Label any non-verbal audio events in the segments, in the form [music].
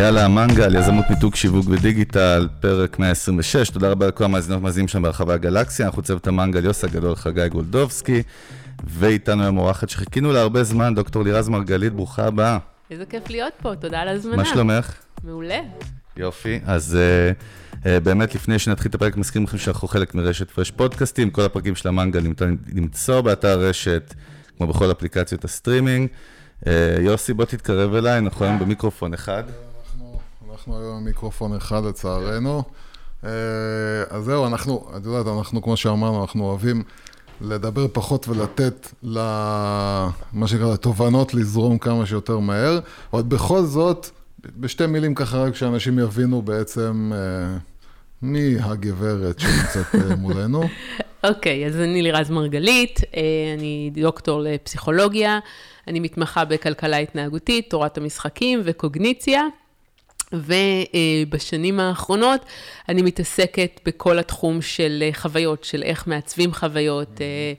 יאללה, מנגל, יזמות מיתוג שיווק ודיגיטל, פרק 126, תודה רבה לכל המאזינות והמאזינים שם ברחבי הגלקסיה, אנחנו צוות המנגל יוס הגדול חגי גולדובסקי, ואיתנו היום אורחת שחיכינו לה הרבה זמן, דוקטור לירז מרגלית, ברוכה הבאה. איזה כיף להיות פה, תודה על ההזמנה. מה שלומך? מעולה. יופי, אז uh, uh, באמת לפני שנתחיל את הפרק, מזכירים לכם שאנחנו חלק מרשת פרש פודקאסטים, כל הפרקים של המנגל ניתן למצוא באתר רשת, כמו בכל אפליקציות הסטרימינג. Uh, יוסי, בוא תתקרב אליי, אנחנו היום במיקרופון אחד. אנחנו, היום עם מיקרופון אחד לצערנו. אה, אז זהו, אנחנו, את יודעת, אנחנו, כמו שאמרנו, אנחנו אוהבים לדבר פחות ולתת ל... מה שנקרא, לתובנות לזרום כמה שיותר מהר, אבל בכל זאת, בשתי מילים ככה, רק שאנשים יבינו בעצם אה, מי הגברת שנמצאת אה, מולנו. [laughs] אוקיי, אז אני לירז מרגלית, אני דוקטור לפסיכולוגיה, אני מתמחה בכלכלה התנהגותית, תורת המשחקים וקוגניציה. ובשנים האחרונות אני מתעסקת בכל התחום של אה, חוויות, של איך מעצבים חוויות. אה,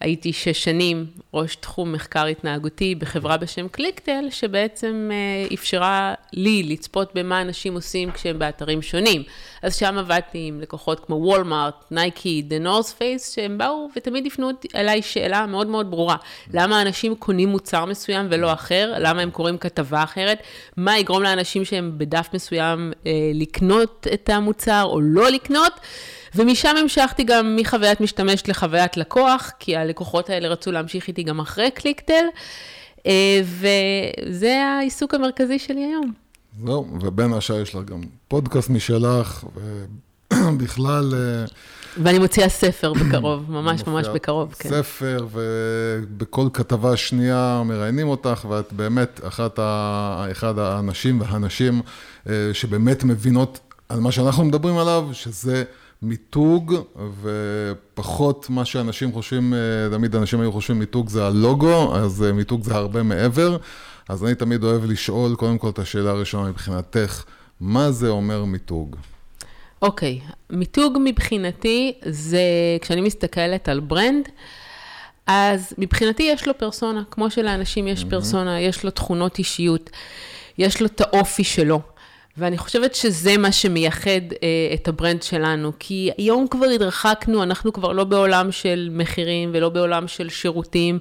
הייתי שש שנים ראש תחום מחקר התנהגותי בחברה בשם ClickTale, שבעצם אה, אפשרה לי לצפות במה אנשים עושים כשהם באתרים שונים. אז שם עבדתי עם לקוחות כמו Walmart, Nike, The North Face, שהם באו ותמיד הפנו אליי שאלה מאוד מאוד ברורה. למה אנשים קונים מוצר מסוים ולא אחר? למה הם קוראים כתבה אחרת? מה יגרום לאנשים שהם בדף מסוים אה, לקנות את המוצר או לא לקנות? ומשם המשכתי גם מחוויית משתמש לחוויית לקוח, כי הלקוחות האלה רצו להמשיך איתי גם אחרי קליקטל, אה, וזה העיסוק המרכזי שלי היום. זהו, ובין השאר יש לך גם פודקאסט משלך, ובכלל... אה, ואני מוציאה ספר בקרוב, [coughs] ממש ממש בקרוב, כן. ספר, ובכל כתבה שנייה מראיינים אותך, ואת באמת אחת ה... אחד האנשים והנשים אה, שבאמת מבינות על מה שאנחנו מדברים עליו, שזה מיתוג, ופחות מה שאנשים חושבים, אה, תמיד אנשים היו חושבים מיתוג זה הלוגו, אז מיתוג זה הרבה מעבר. אז אני תמיד אוהב לשאול, קודם כל את השאלה הראשונה מבחינתך, מה זה אומר מיתוג? אוקיי, מיתוג מבחינתי זה, כשאני מסתכלת על brand, אז מבחינתי יש לו פרסונה, כמו שלאנשים יש פרסונה, יש לו תכונות אישיות, יש לו את האופי שלו. ואני חושבת שזה מה שמייחד אה, את ה-brand שלנו, כי היום כבר התרחקנו, אנחנו כבר לא בעולם של מחירים ולא בעולם של שירותים,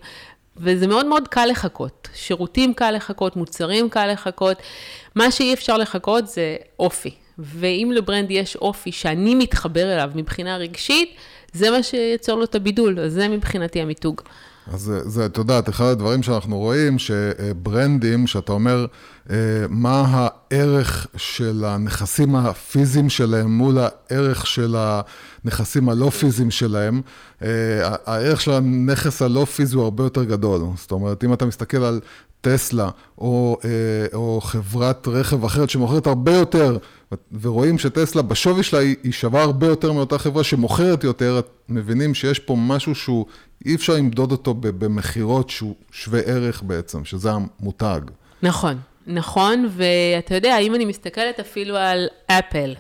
וזה מאוד מאוד קל לחקות. שירותים קל לחקות, מוצרים קל לחקות, מה שאי אפשר לחכות זה אופי. ואם לברנד יש אופי שאני מתחבר אליו מבחינה רגשית, זה מה שיצור לו את הבידול, אז זה מבחינתי המיתוג. אז זה, את יודעת, אחד הדברים שאנחנו רואים, שברנדים, שאתה אומר, אה, מה הערך של הנכסים הפיזיים שלהם מול הערך של הנכסים הלא פיזיים שלהם, אה, הערך של הנכס הלא פיזי הוא הרבה יותר גדול. זאת אומרת, אם אתה מסתכל על טסלה, או, אה, או חברת רכב אחרת שמוכרת הרבה יותר, ורואים שטסלה בשווי שלה היא, היא שווה הרבה יותר מאותה חברה שמוכרת יותר, את מבינים שיש פה משהו שהוא, אי אפשר למדוד אותו במכירות שהוא שווה ערך בעצם, שזה המותג. נכון, נכון, ואתה יודע, אם אני מסתכלת אפילו על אפל.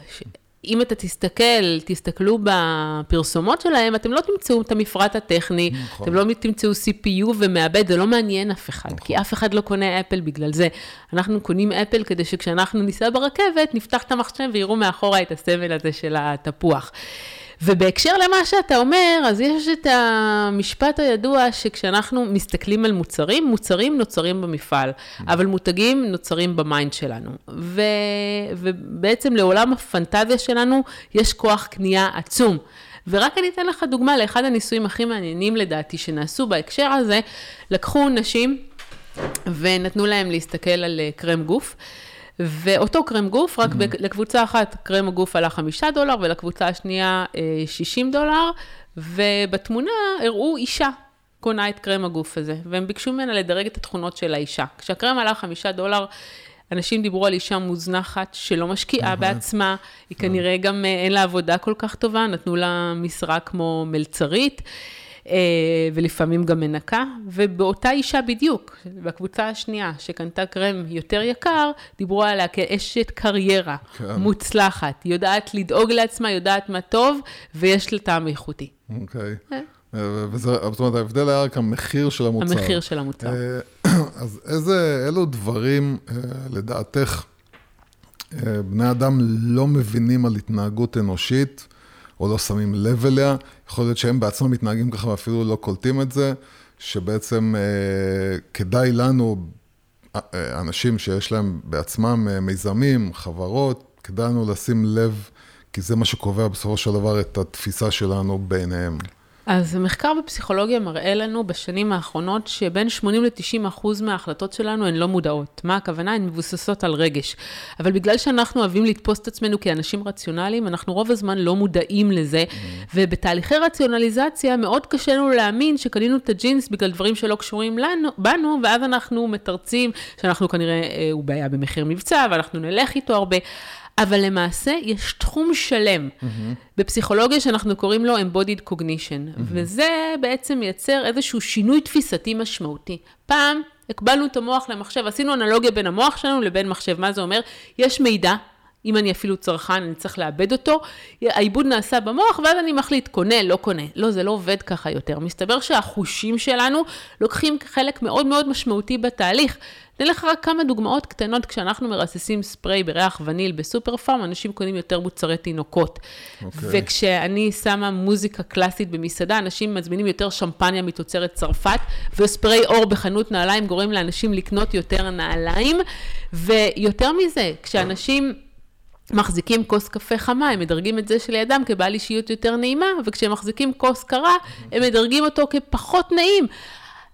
אם אתה תסתכל, תסתכלו בפרסומות שלהם, אתם לא תמצאו את המפרט הטכני, נכון. אתם לא תמצאו CPU ומעבד, זה לא מעניין אף אחד, נכון. כי אף אחד לא קונה אפל בגלל זה. אנחנו קונים אפל כדי שכשאנחנו ניסע ברכבת, נפתח את המחשב ויראו מאחורה את הסמל הזה של התפוח. ובהקשר למה שאתה אומר, אז יש את המשפט הידוע שכשאנחנו מסתכלים על מוצרים, מוצרים נוצרים במפעל, אבל מותגים נוצרים ב-mind שלנו. ו, ובעצם לעולם הפנטזיה שלנו יש כוח קנייה עצום. ורק אני אתן לך דוגמה לאחד הניסויים הכי מעניינים לדעתי שנעשו בהקשר הזה, לקחו נשים ונתנו להם להסתכל על אה, קרם גוף. ואותו קרם גוף, רק mm-hmm. לקבוצה אחת קרם הגוף עלה חמישה דולר, ולקבוצה השנייה 60 אה, דולר, ובתמונה הראו אישה. קונה את קרם הגוף הזה, והם ביקשו ממנה לדרג את התכונות של האישה. כשהקרם עלה חמישה דולר, אנשים דיברו על אישה מוזנחת שלא משקיעה בעצמה, היא כנראה גם אה, אין לה עבודה כל כך טובה, נתנו לה משרה כמו מלצרית. אה, ולפעמים גם מנקה, ובאותה אישה בדיוק, בקבוצה השנייה, שקנתה קרם יותר יקר, דיברו עליה כאשת קריירה, כן. מוצלחת, יודעת לדאוג לעצמה, יודעת מה טוב, ויש לה טעם איכותי. אוקיי. אה. אה, וזה, זאת אומרת, ההבדל היה רק המחיר של המוצר. המחיר של המוצר. [clears throat] אז איזה, אילו דברים, לדעתך, בני אדם לא מבינים על התנהגות אנושית, או לא שמים לב אליה, יכול להיות שהם בעצמם מתנהגים ככה ואפילו לא קולטים את זה, שבעצם אה, כדאי לנו, אה, אה, אנשים שיש להם בעצמם אה, מיזמים, חברות, כדאי לנו לשים לב, כי זה מה שקובע בסופו של דבר את התפיסה שלנו בעיניהם. אז מחקר בפסיכולוגיה מראה לנו בשנים האחרונות שבין 80 ל-90 אחוז מההחלטות שלנו הן לא מודעות. מה הכוונה? הן מבוססות על רגש. אבל בגלל שאנחנו אוהבים לתפוס את עצמנו כאנשים רציונליים, אנחנו רוב הזמן לא מודעים לזה, ובתהליכי רציונליזציה מאוד קשה לנו להאמין שקנינו את הג'ינס בגלל דברים שלא קשורים לנו, בנו, ואז אנחנו מתרצים שאנחנו כנראה, אה, הוא בעיה במחיר מבצע, ואנחנו נלך איתו הרבה. אבל למעשה יש תחום שלם mm-hmm. בפסיכולוגיה שאנחנו קוראים לו embodied cognition, mm-hmm. וזה בעצם מייצר איזשהו שינוי תפיסתי משמעותי. פעם הקבלנו את המוח למחשב, עשינו אנלוגיה בין המוח שלנו לבין מחשב, מה זה אומר? יש מידע, אם אני אפילו צרכן, אני צריך לאבד אותו, העיבוד נעשה במוח, ואז אני מחליט, קונה, לא קונה. לא, זה לא עובד ככה יותר. מסתבר שהחושים שלנו לוקחים חלק מאוד מאוד משמעותי בתהליך. אתן לך רק כמה דוגמאות קטנות, כשאנחנו מרססים ספרי בריח וניל בסופר פארם, אנשים קונים יותר מוצרי תינוקות. Okay. וכשאני שמה מוזיקה קלאסית במסעדה, אנשים מזמינים יותר שמפניה מתוצרת צרפת, וספרי אור בחנות נעליים גורם לאנשים לקנות יותר נעליים, ויותר מזה, כשאנשים... מחזיקים כוס קפה חמה, הם מדרגים את זה שלידם כבעל אישיות יותר נעימה, וכשהם מחזיקים כוס קרה, הם מדרגים אותו כפחות נעים.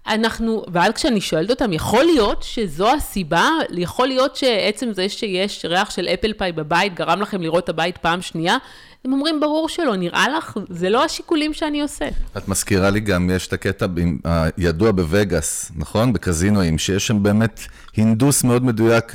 אנחנו, ואז כשאני שואלת אותם, יכול להיות שזו הסיבה? יכול להיות שעצם זה שיש ריח של אפל פאי בבית גרם לכם לראות את הבית פעם שנייה? הם אומרים, ברור שלא, נראה לך, זה לא השיקולים שאני עושה. את מזכירה לי גם, יש את הקטע הידוע בווגאס, נכון? בקזינואים, שיש שם באמת הינדוס מאוד מדויק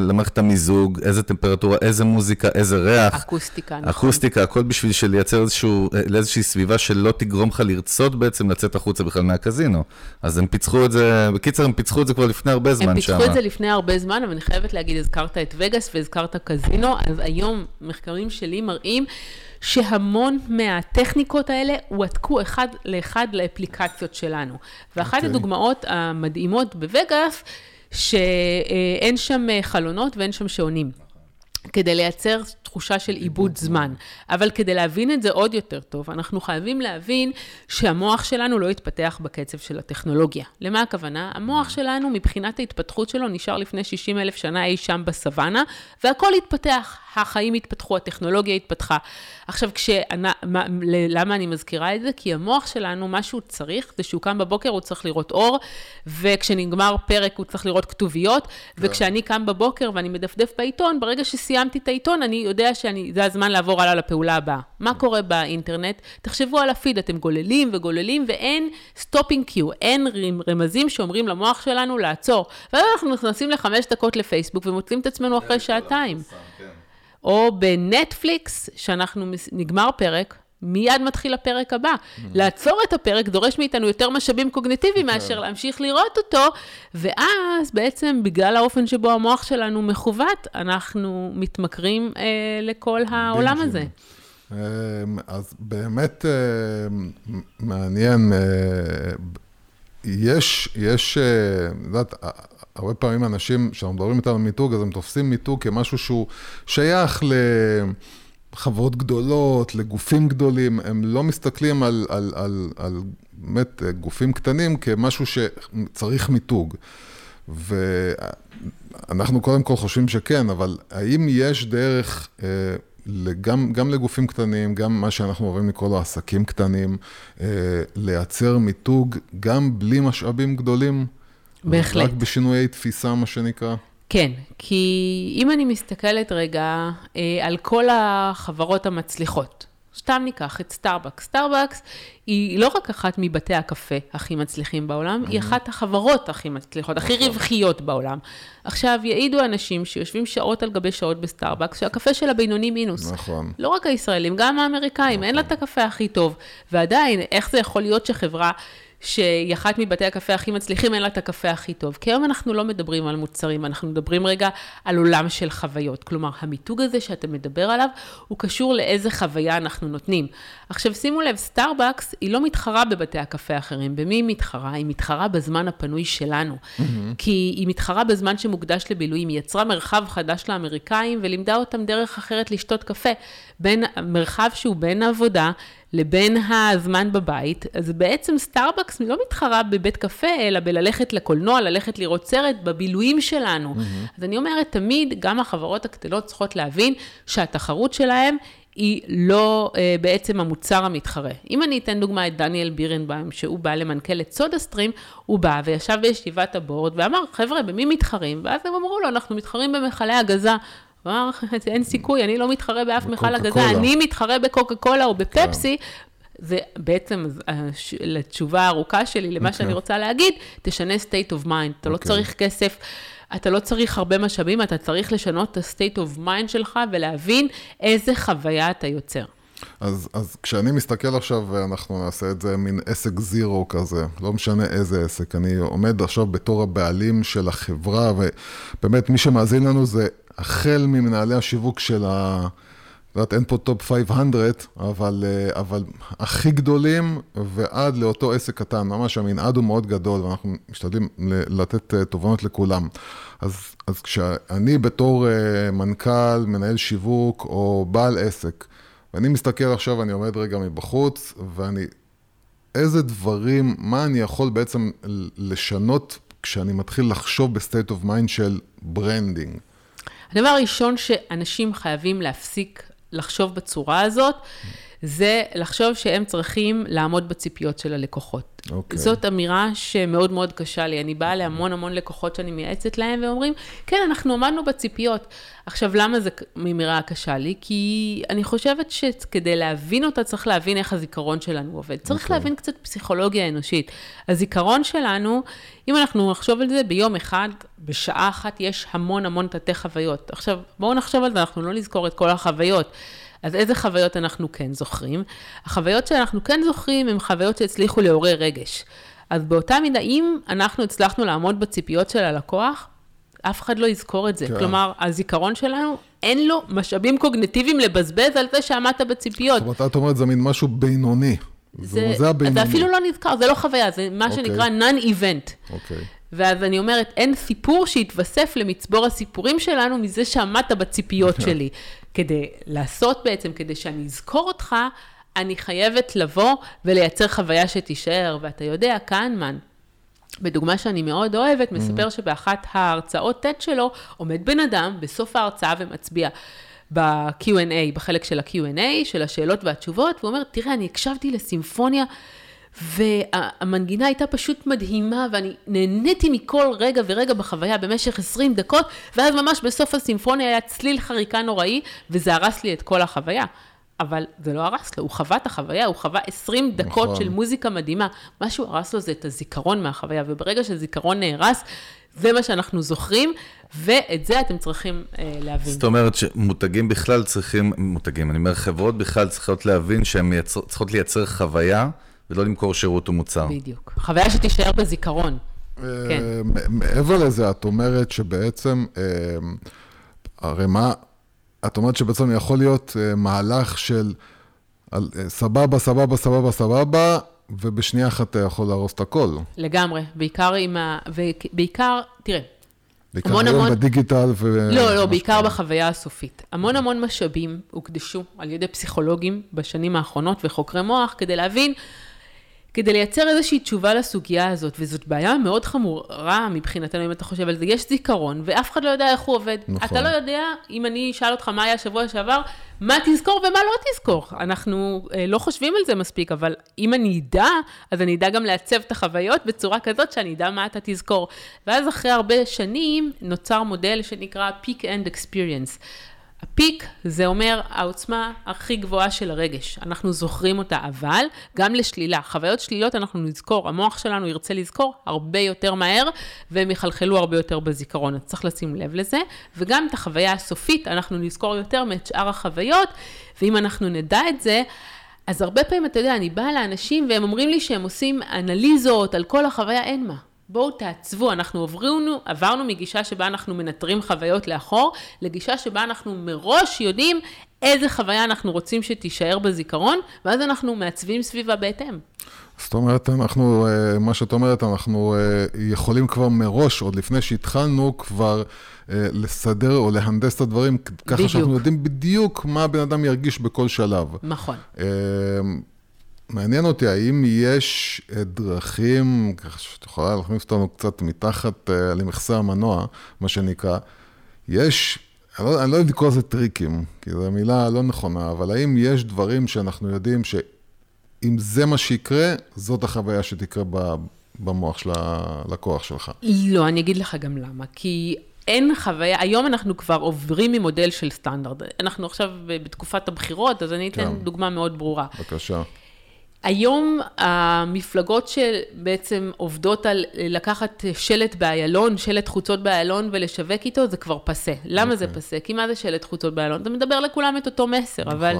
למערכת המיזוג, איזה טמפרטורה, איזה מוזיקה, איזה ריח. אקוסטיקה, נכון. אקוסטיקה, הכל בשביל לייצר איזשהו, לאיזושהי סביבה שלא תגרום לך לרצות בעצם לצאת החוצה בכלל מהקזינו. אז הם פיצחו את זה, בקיצר, הם פיצחו את זה כבר לפני הרבה זמן שם. הם פיצחו שמה. את זה לפני הרבה זמן, אבל אני חייבת להגיד, הזכרת את וגאס והזכרת קזינו, אז היום מחקרים שלי מראים שהמון מהטכניקות האלה הועתקו אחד לאחד לאפליקציות שלנו. ואחת okay. אוקיי. הדוגמאות המדהימות בווגאס, שאין שם חלונות ואין שם שעונים. כדי לייצר תחושה של עיבוד זמן. אבל כדי להבין את זה עוד יותר טוב, אנחנו חייבים להבין שהמוח שלנו לא יתפתח בקצב של הטכנולוגיה. למה הכוונה? המוח שלנו, מבחינת ההתפתחות שלו, נשאר לפני 60 אלף שנה אי שם בסוואנה, והכל התפתח. החיים התפתחו, הטכנולוגיה התפתחה. עכשיו, כשאנה, מה, למה אני מזכירה את זה? כי המוח שלנו, מה שהוא צריך, זה שהוא קם בבוקר, הוא צריך לראות אור, וכשנגמר פרק הוא צריך לראות כתוביות, כן. וכשאני קם בבוקר ואני מדפדף בעיתון, ברגע שסיימתי את העיתון, אני יודע שזה הזמן לעבור הלאה לפעולה הבאה. מה קורה באינטרנט? תחשבו על ה-feed, אתם גוללים וגוללים, ואין stopping cue, אין רמזים שאומרים למוח שלנו לעצור. ואז אנחנו נכנסים לחמש דקות לפייסבוק ומוצאים את עצמנו אחרי שעתיים. כן. או בנטפליקס, שאנחנו, נגמר פרק, מיד מתחיל הפרק הבא. Mm. לעצור את הפרק דורש מאיתנו יותר משאבים קוגניטיביים okay. מאשר להמשיך לראות אותו, ואז בעצם בגלל האופן שבו המוח שלנו מכוות, אנחנו מתמכרים אה, לכל העולם בינג'ים. הזה. אמ, אז באמת אה, מעניין, אה, יש, יש, אה, את יודעת, הרבה פעמים אנשים, כשאנחנו מדברים איתם על מיתוג, אז הם תופסים מיתוג כמשהו שהוא שייך לחברות גדולות, לגופים גדולים, הם לא מסתכלים על, על, על, על באמת גופים קטנים כמשהו שצריך מיתוג. ואנחנו קודם כל חושבים שכן, אבל האם יש דרך, אה, גם, גם לגופים קטנים, גם מה שאנחנו אוהבים לקרוא לו עסקים קטנים, אה, לייצר מיתוג גם בלי משאבים גדולים? בהחלט. רק בשינויי תפיסה, מה שנקרא? כן, כי אם אני מסתכלת רגע אה, על כל החברות המצליחות, סתם ניקח את סטארבקס. סטארבקס היא לא רק אחת מבתי הקפה הכי מצליחים בעולם, היא אחת החברות הכי מצליחות, הכי רווחיות בעולם. עכשיו, יעידו אנשים שיושבים שעות על גבי שעות בסטארבקס, שהקפה שלה בינוני מינוס. נכון. לא רק הישראלים, גם האמריקאים, אין לה את הקפה הכי טוב. ועדיין, איך זה יכול להיות שחברה שהיא אחת מבתי הקפה הכי מצליחים, אין לה את הקפה הכי טוב? כי היום אנחנו לא מדברים על מוצרים, אנחנו מדברים רגע על עולם של חוויות. כלומר, המיתוג הזה שאתה מדבר עליו, הוא קשור לאיזה חוויה אנחנו נותנים. עכשיו, שימו לב, סטארבקס היא לא מתחרה בבתי הקפה האחרים. במי היא מתחרה? היא מתחרה בזמן הפנוי שלנו. כי היא מתחרה בזמן שמוקדש לבילויים. היא יצרה מרחב חדש לאמריקאים ולימדה אותם דרך אחרת לשתות קפה. בין, מרחב שהוא בין העבודה לבין הזמן בבית, אז בעצם סטארבקס לא מתחרה בבית קפה, אלא בללכת לקולנוע, ללכת לראות סרט, בבילויים שלנו. Mm-hmm. אז אני אומרת, תמיד גם החברות הקטנות צריכות להבין שהתחרות שלהם היא לא אה, בעצם המוצר המתחרה. אם אני אתן דוגמה את דניאל בירנבאום, שהוא בא למנכ"ל את סודה סטרים, הוא בא וישב בישיבת ה-board ואמר, חבר'ה, במי מתחרים? ואז הם אמרו לו, אנחנו מתחרים במכלי הגזה. הוא אמר, [laughs] אין סיכוי, אני לא מתחרה באף מכל הגזה. אני מתחרה בקוקה קולה או בפפסי. זה בעצם הש- לתשובה הארוכה שלי, למה שאני רוצה להגיד, תשנה state of mind. אתה לא אוקיי. צריך כסף, אתה לא צריך הרבה משאבים, אתה צריך לשנות את ה-state of mind שלך ולהבין איזה חוויה אתה יוצר. אז, אז כשאני מסתכל עכשיו, ואנחנו נעשה את זה מין עסק זירו כזה, לא משנה איזה עסק, אני עומד עכשיו בתור הבעלים של החברה, ובאמת מי שמאזין לנו זה החל ממנהלי השיווק של ה... את יודעת, אין פה top 500, אבל, אה, אבל הכי גדולים ועד לאותו עסק קטן, ממש המנעד הוא מאוד גדול, ואנחנו משתדלים לתת אה, תובנות לכולם. אז, אז כשאני בתור אה, מנכ"ל, מנהל שיווק או בעל עסק, ואני מסתכל עכשיו, אני עומד רגע מבחוץ, ואני, איזה דברים, מה אני יכול בעצם לשנות כשאני מתחיל לחשוב ב-state of mind של branding? הדבר הראשון שאנשים חייבים להפסיק לחשוב בצורה הזאת, זה לחשוב שהם צריכים לעמוד בציפיות של הלקוחות. אוקיי. זאת אמירה שמאוד מאוד קשה לי. אני באה להמון המון לקוחות שאני מייעצת להם, ואומרים, כן, אנחנו עמדנו בציפיות. עכשיו, למה זו אמירה קשה לי? כי אני חושבת שכדי להבין אותה, צריך להבין איך הזיכרון שלנו עובד. צריך אוקיי. להבין קצת פסיכולוגיה אנושית. הזיכרון שלנו, אם אנחנו נחשוב על זה, ביום אחד, בשעה אחת, יש המון המון תתי חוויות. עכשיו, בואו נחשוב על זה, אנחנו לא נזכור את כל החוויות. אז איזה חוויות אנחנו כן זוכרים? החוויות שאנחנו כן זוכרים הן חוויות שהצליחו לעורר רגש. אז באותה מידה, אם אנחנו הצלחנו לעמוד בציפיות של הלקוח, אף אחד לא יזכור את זה. כן. כלומר, הזיכרון שלנו, אין לו משאבים קוגנטיביים לבזבז על זה שעמדת בציפיות. זאת אומרת, את אומרת, זה מין משהו בינוני. זה, זה הבינוני. זה אפילו לא נזכר, זה לא חוויה, זה מה אוקיי. שנקרא non-event. אוקיי. ואז אני אומרת, אין סיפור שיתווסף למצבור הסיפורים שלנו מזה שעמדת בציפיות [laughs] שלי. כדי לעשות בעצם, כדי שאני אזכור אותך, אני חייבת לבוא ולייצר חוויה שתישאר. ואתה יודע, כהנמן, בדוגמה שאני מאוד אוהבת, מספר שבאחת ההרצאות TED שלו, עומד בן אדם בסוף ההרצאה ומצביע. ב-Q&A, בחלק של ה-Q&A, של השאלות והתשובות, והוא אומר, תראה, אני הקשבתי לסימפוניה, והמנגינה הייתה פשוט מדהימה, ואני נהניתי מכל רגע ורגע בחוויה במשך 20 דקות, ואז ממש בסוף הסימפוניה היה צליל חריקה נוראי, וזה הרס לי את כל החוויה. אבל זה לא הרס לו, הוא חווה את החוויה, הוא חווה 20 דקות נכון. של מוזיקה מדהימה. מה שהוא הרס לו זה את הזיכרון מהחוויה, וברגע שהזיכרון נהרס, זה מה שאנחנו זוכרים, ואת זה אתם צריכים אה, להבין. זאת אומרת שמותגים בכלל צריכים, מותגים, אני אומר, חברות בכלל צריכות להבין שהן צריכות לייצר חוויה ולא למכור שירות או מוצר. בדיוק. חוויה שתישאר בזיכרון. כן. אה, מ- מעבר לזה, את אומרת שבעצם, אה, הרי מה, את אומרת שבעצם יכול להיות אה, מהלך של סבבה, סבבה, סבבה, סבבה, ובשנייה אחת אתה יכול להרוס את הכל. לגמרי, בעיקר עם ה... ובעיקר, תראה, בעיקר המון היום המון- בדיגיטל ו... לא, לא, בעיקר שקורה. בחוויה הסופית. המון המון משאבים הוקדשו על ידי פסיכולוגים בשנים האחרונות וחוקרי מוח כדי להבין, כדי לייצר איזושהי תשובה לסוגיה הזאת, וזאת בעיה מאוד חמורה מבחינתנו, אם אתה חושב על זה. יש זיכרון, ואף אחד לא יודע איך הוא עובד. נכון. אתה לא יודע, אם אני אשאל אותך מה היה שבוע שעבר, מה תזכור ומה לא תזכור. אנחנו אה, לא חושבים על זה מספיק, אבל אם אני אדע, אז אני אדע גם לעצב את החוויות בצורה כזאת שאני אדע מה אתה תזכור. ואז אחרי הרבה שנים נוצר מודל שנקרא Peak End Experience. הפיק זה אומר העוצמה הכי גבוהה של הרגש. אנחנו זוכרים אותה, אבל גם לשלילה. חוויות שלילות אנחנו נזכור, המוח שלנו ירצה לזכור הרבה יותר מהר, והם יחלחלו הרבה יותר בזיכרון. אז צריך לשים לב לזה. וגם את החוויה הסופית אנחנו נזכור יותר מאת שאר החוויות, ואם אנחנו נדע את זה, אז הרבה פעמים, אתה יודע, אני באה לאנשים והם אומרים לי שהם עושים אנליזות על כל החוויה, אין מה. בואו תעצבו, אנחנו עברנו, עברנו מגישה שבה אנחנו מנטרים חוויות לאחור, לגישה שבה אנחנו מראש יודעים איזה חוויה אנחנו רוצים שתישאר בזיכרון, ואז אנחנו מעצבים סביבה בהתאם. זאת אומרת, אנחנו, אה, מה שאת אומרת, אנחנו אה, יכולים כבר מראש, עוד לפני שהתחלנו, כבר אה, לסדר או להנדס את הדברים, ככה בדיוק. שאנחנו יודעים בדיוק מה הבן אדם ירגיש בכל שלב. נכון. מעניין אותי, האם יש דרכים, ככה שאת יכולה להכניס אותנו קצת מתחת למכסה המנוע, מה שנקרא, יש, אני לא, אני לא אוהב לקרוא לזה טריקים, כי זו מילה לא נכונה, אבל האם יש דברים שאנחנו יודעים שאם זה מה שיקרה, זאת החוויה שתקרה במוח של הלקוח שלך? לא, אני אגיד לך גם למה. כי אין חוויה, היום אנחנו כבר עוברים ממודל של סטנדרט. אנחנו עכשיו בתקופת הבחירות, אז אני אתן כן. דוגמה מאוד ברורה. בבקשה. היום המפלגות שבעצם עובדות על לקחת שלט באיילון, שלט חוצות באיילון ולשווק איתו, זה כבר פסה. למה זה פסה? כי מה זה שלט חוצות באיילון? אתה מדבר לכולם את אותו מסר, אבל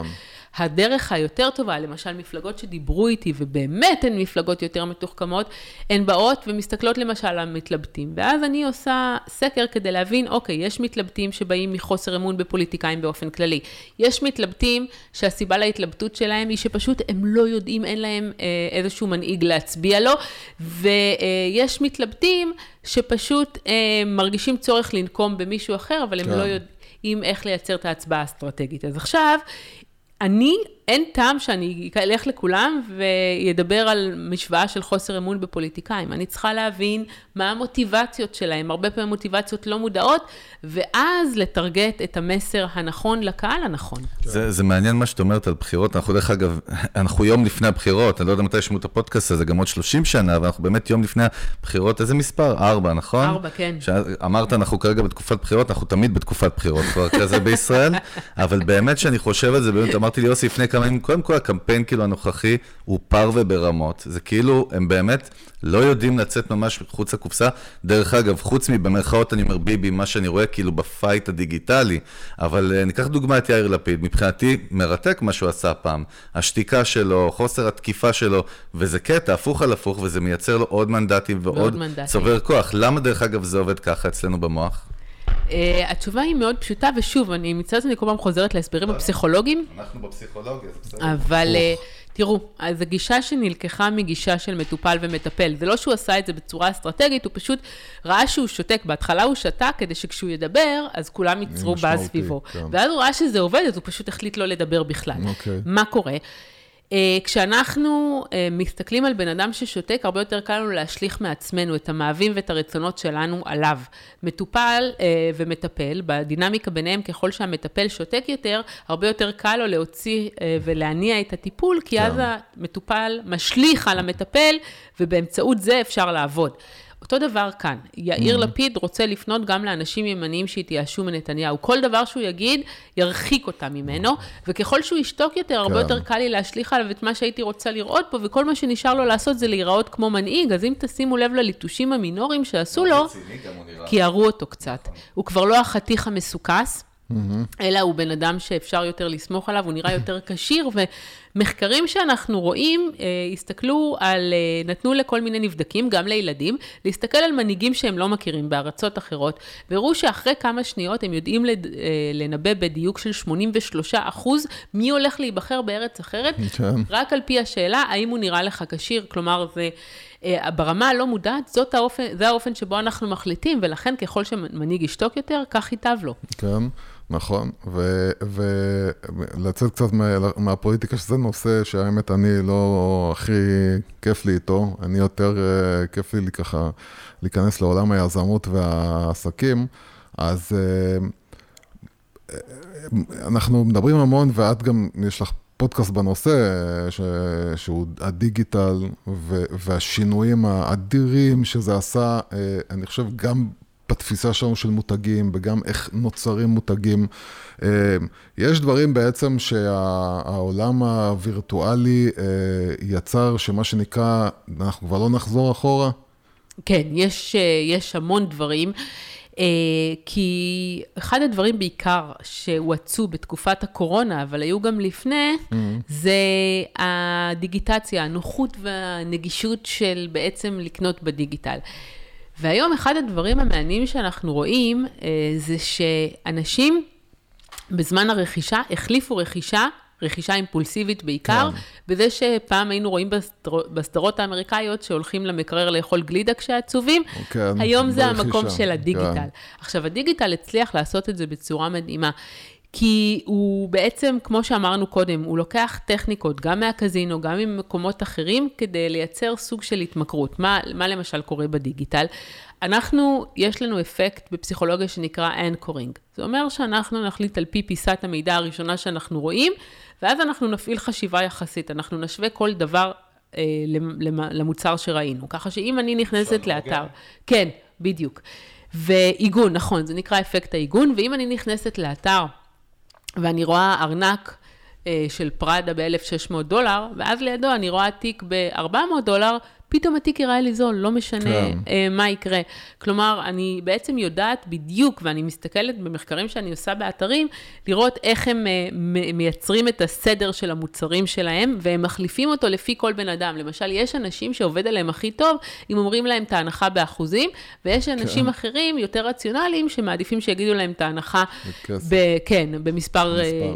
הדרך היותר טובה, למשל מפלגות שדיברו איתי, ובאמת הן מפלגות יותר מתוחכמות, הן באות ומסתכלות למשל על המתלבטים. ואז אני עושה סקר כדי להבין, אוקיי, יש מתלבטים שבאים מחוסר אמון בפוליטיקאים באופן כללי. יש מתלבטים שהסיבה להתלבטות שלהם היא שפשוט הם לא יודעים, אין להם אה, איזשהו מנהיג להצביע לו, ויש מתלבטים שפשוט אה, מרגישים צורך לנקום במישהו אחר, אבל הם כן. לא יודעים איך לייצר את ההצבעה האסטרטגית. אז עכשיו, אני, אין טעם שאני אלך לכולם וידבר על משוואה של חוסר אמון בפוליטיקאים. אני צריכה להבין מה המוטיבציות שלהם, הרבה פעמים מוטיבציות לא מודעות, ואז לטרגט את המסר הנכון לקהל הנכון. זה, זה מעניין מה שאת אומרת על בחירות, אנחנו דרך אגב, אנחנו יום לפני הבחירות, אני לא יודע מתי ישמעו את הפודקאסט הזה, גם עוד 30 שנה, אבל אנחנו באמת יום לפני הבחירות, איזה מספר? ארבע, נכון? ארבע, כן. אמרת, אנחנו כרגע בתקופת בחירות, אנחנו תמיד בתקופת בחירות כבר כזה בישראל, [laughs] אבל באמת שאני חושב על זה, באמת אמרתי לי יוסי לפני כמה ימים, קודם כל הקמפיין כאילו הנוכחי הוא פרווה ברמות, זה כאילו, הם באמת לא יודעים לצאת ממש מחוץ לקופסה, דרך אגב, חוץ מבמרכאות אני אומר ביבי, מה שאני רואה כאילו בפייט הדיגיטלי, אבל אה, ניקח דוגמא את יאיר לפיד, מבחינתי מרתק מה שהוא עשה פעם, השתיקה שלו, חוסר התקיפה שלו, וזה קטע, הפוך על הפוך, וזה מייצר לו עוד מנדטים ועוד מנדטים. צובר כוח. למה דרך אגב זה עובד ככה אצלנו במוח? Uh, התשובה היא מאוד פשוטה, ושוב, אני מצטערת שאני כל פעם חוזרת להסברים הפסיכולוגיים, אנחנו בפסיכולוגיה, זה בסדר. אבל uh, תראו, אז הגישה שנלקחה מגישה של מטופל ומטפל, זה לא שהוא עשה את זה בצורה אסטרטגית, הוא פשוט ראה שהוא שותק. בהתחלה הוא שתק כדי שכשהוא ידבר, אז כולם ייצרו משמעותי, סביבו. כן. ואז הוא ראה שזה עובד, אז הוא פשוט החליט לא לדבר בכלל. אוקיי. מה קורה? Uh, כשאנחנו uh, מסתכלים על בן אדם ששותק, הרבה יותר קל לנו להשליך מעצמנו את המאווים ואת הרצונות שלנו עליו. מטופל uh, ומטפל, בדינמיקה ביניהם, ככל שהמטפל שותק יותר, הרבה יותר קל לו להוציא ולהניע את הטיפול, כי אז המטופל משליך על המטפל, ובאמצעות זה אפשר לעבוד. אותו דבר כאן, יאיר לפיד רוצה לפנות גם לאנשים ימניים שהתייאשו מנתניהו. כל דבר שהוא יגיד, ירחיק אותם ממנו, וככל שהוא ישתוק יותר, הרבה כן. יותר קל לי להשליך עליו את מה שהייתי רוצה לראות פה, וכל מה שנשאר לו לעשות זה להיראות כמו מנהיג, אז אם תשימו לב לליטושים המינוריים שעשו לו, כי יראו אותו קצת. הוא כבר לא החתיך המסוכס. אלא הוא בן אדם שאפשר יותר לסמוך עליו, הוא נראה יותר כשיר, ומחקרים שאנחנו רואים, אה, הסתכלו על, אה, נתנו לכל מיני נבדקים, גם לילדים, להסתכל על מנהיגים שהם לא מכירים בארצות אחרות, והראו שאחרי כמה שניות הם יודעים לד- אה, לנבא בדיוק של 83 אחוז מי הולך להיבחר בארץ אחרת, כן. רק על פי השאלה האם הוא נראה לך כשיר, כלומר זה... אה, ברמה הלא מודעת, זאת האופן, זה האופן שבו אנחנו מחליטים, ולכן ככל שמנהיג ישתוק יותר, כך ייטב לו. כן, נכון, ולצאת קצת מה, מהפוליטיקה, שזה נושא שהאמת אני לא הכי כיף לי איתו, אני יותר אה, כיף לי ככה להיכנס לעולם היזמות והעסקים, אז אה, אנחנו מדברים המון, ואת גם, יש לך פודקאסט בנושא, ש, שהוא הדיגיטל ו, והשינויים האדירים שזה עשה, אה, אני חושב גם בתפיסה שלנו של מותגים, וגם איך נוצרים מותגים. אה, יש דברים בעצם שהעולם הווירטואלי אה, יצר, שמה שנקרא, אנחנו כבר לא נחזור אחורה. כן, יש, אה, יש המון דברים. אה, כי אחד הדברים בעיקר שהואצו בתקופת הקורונה, אבל היו גם לפני, mm-hmm. זה הדיגיטציה, הנוחות והנגישות של בעצם לקנות בדיגיטל. והיום אחד הדברים המעניינים שאנחנו רואים, אה, זה שאנשים בזמן הרכישה החליפו רכישה רכישה אימפולסיבית בעיקר, כן. בזה שפעם היינו רואים בסדר, בסדרות האמריקאיות שהולכים למקרר לאכול גלידה כשעצובים, כן, היום זה ברכישה. המקום של הדיגיטל. כן. עכשיו, הדיגיטל הצליח לעשות את זה בצורה מדהימה. כי הוא בעצם, כמו שאמרנו קודם, הוא לוקח טכניקות, גם מהקזינו, גם ממקומות אחרים, כדי לייצר סוג של התמכרות. מה, מה למשל קורה בדיגיטל? אנחנו, יש לנו אפקט בפסיכולוגיה שנקרא אנקורינג. זה אומר שאנחנו נחליט על פי פיסת המידע הראשונה שאנחנו רואים, ואז אנחנו נפעיל חשיבה יחסית, אנחנו נשווה כל דבר אה, למוצר שראינו. ככה שאם אני נכנסת לאתר, כן, בדיוק. ועיגון, נכון, זה נקרא אפקט העיגון, ואם אני נכנסת לאתר ואני רואה ארנק אה, של פראדה ב-1,600 דולר, ואז לידו אני רואה תיק ב-400 דולר, פתאום התיק יראה לי זול, לא משנה כן. אה, מה יקרה. כלומר, אני בעצם יודעת בדיוק, ואני מסתכלת במחקרים שאני עושה באתרים, לראות איך הם אה, מייצרים את הסדר של המוצרים שלהם, והם מחליפים אותו לפי כל בן אדם. למשל, יש אנשים שעובד עליהם הכי טוב, אם אומרים להם את ההנחה באחוזים, ויש אנשים כן. אחרים, יותר רציונליים, שמעדיפים שיגידו להם את ההנחה, ב, כן, במספר אה, אה,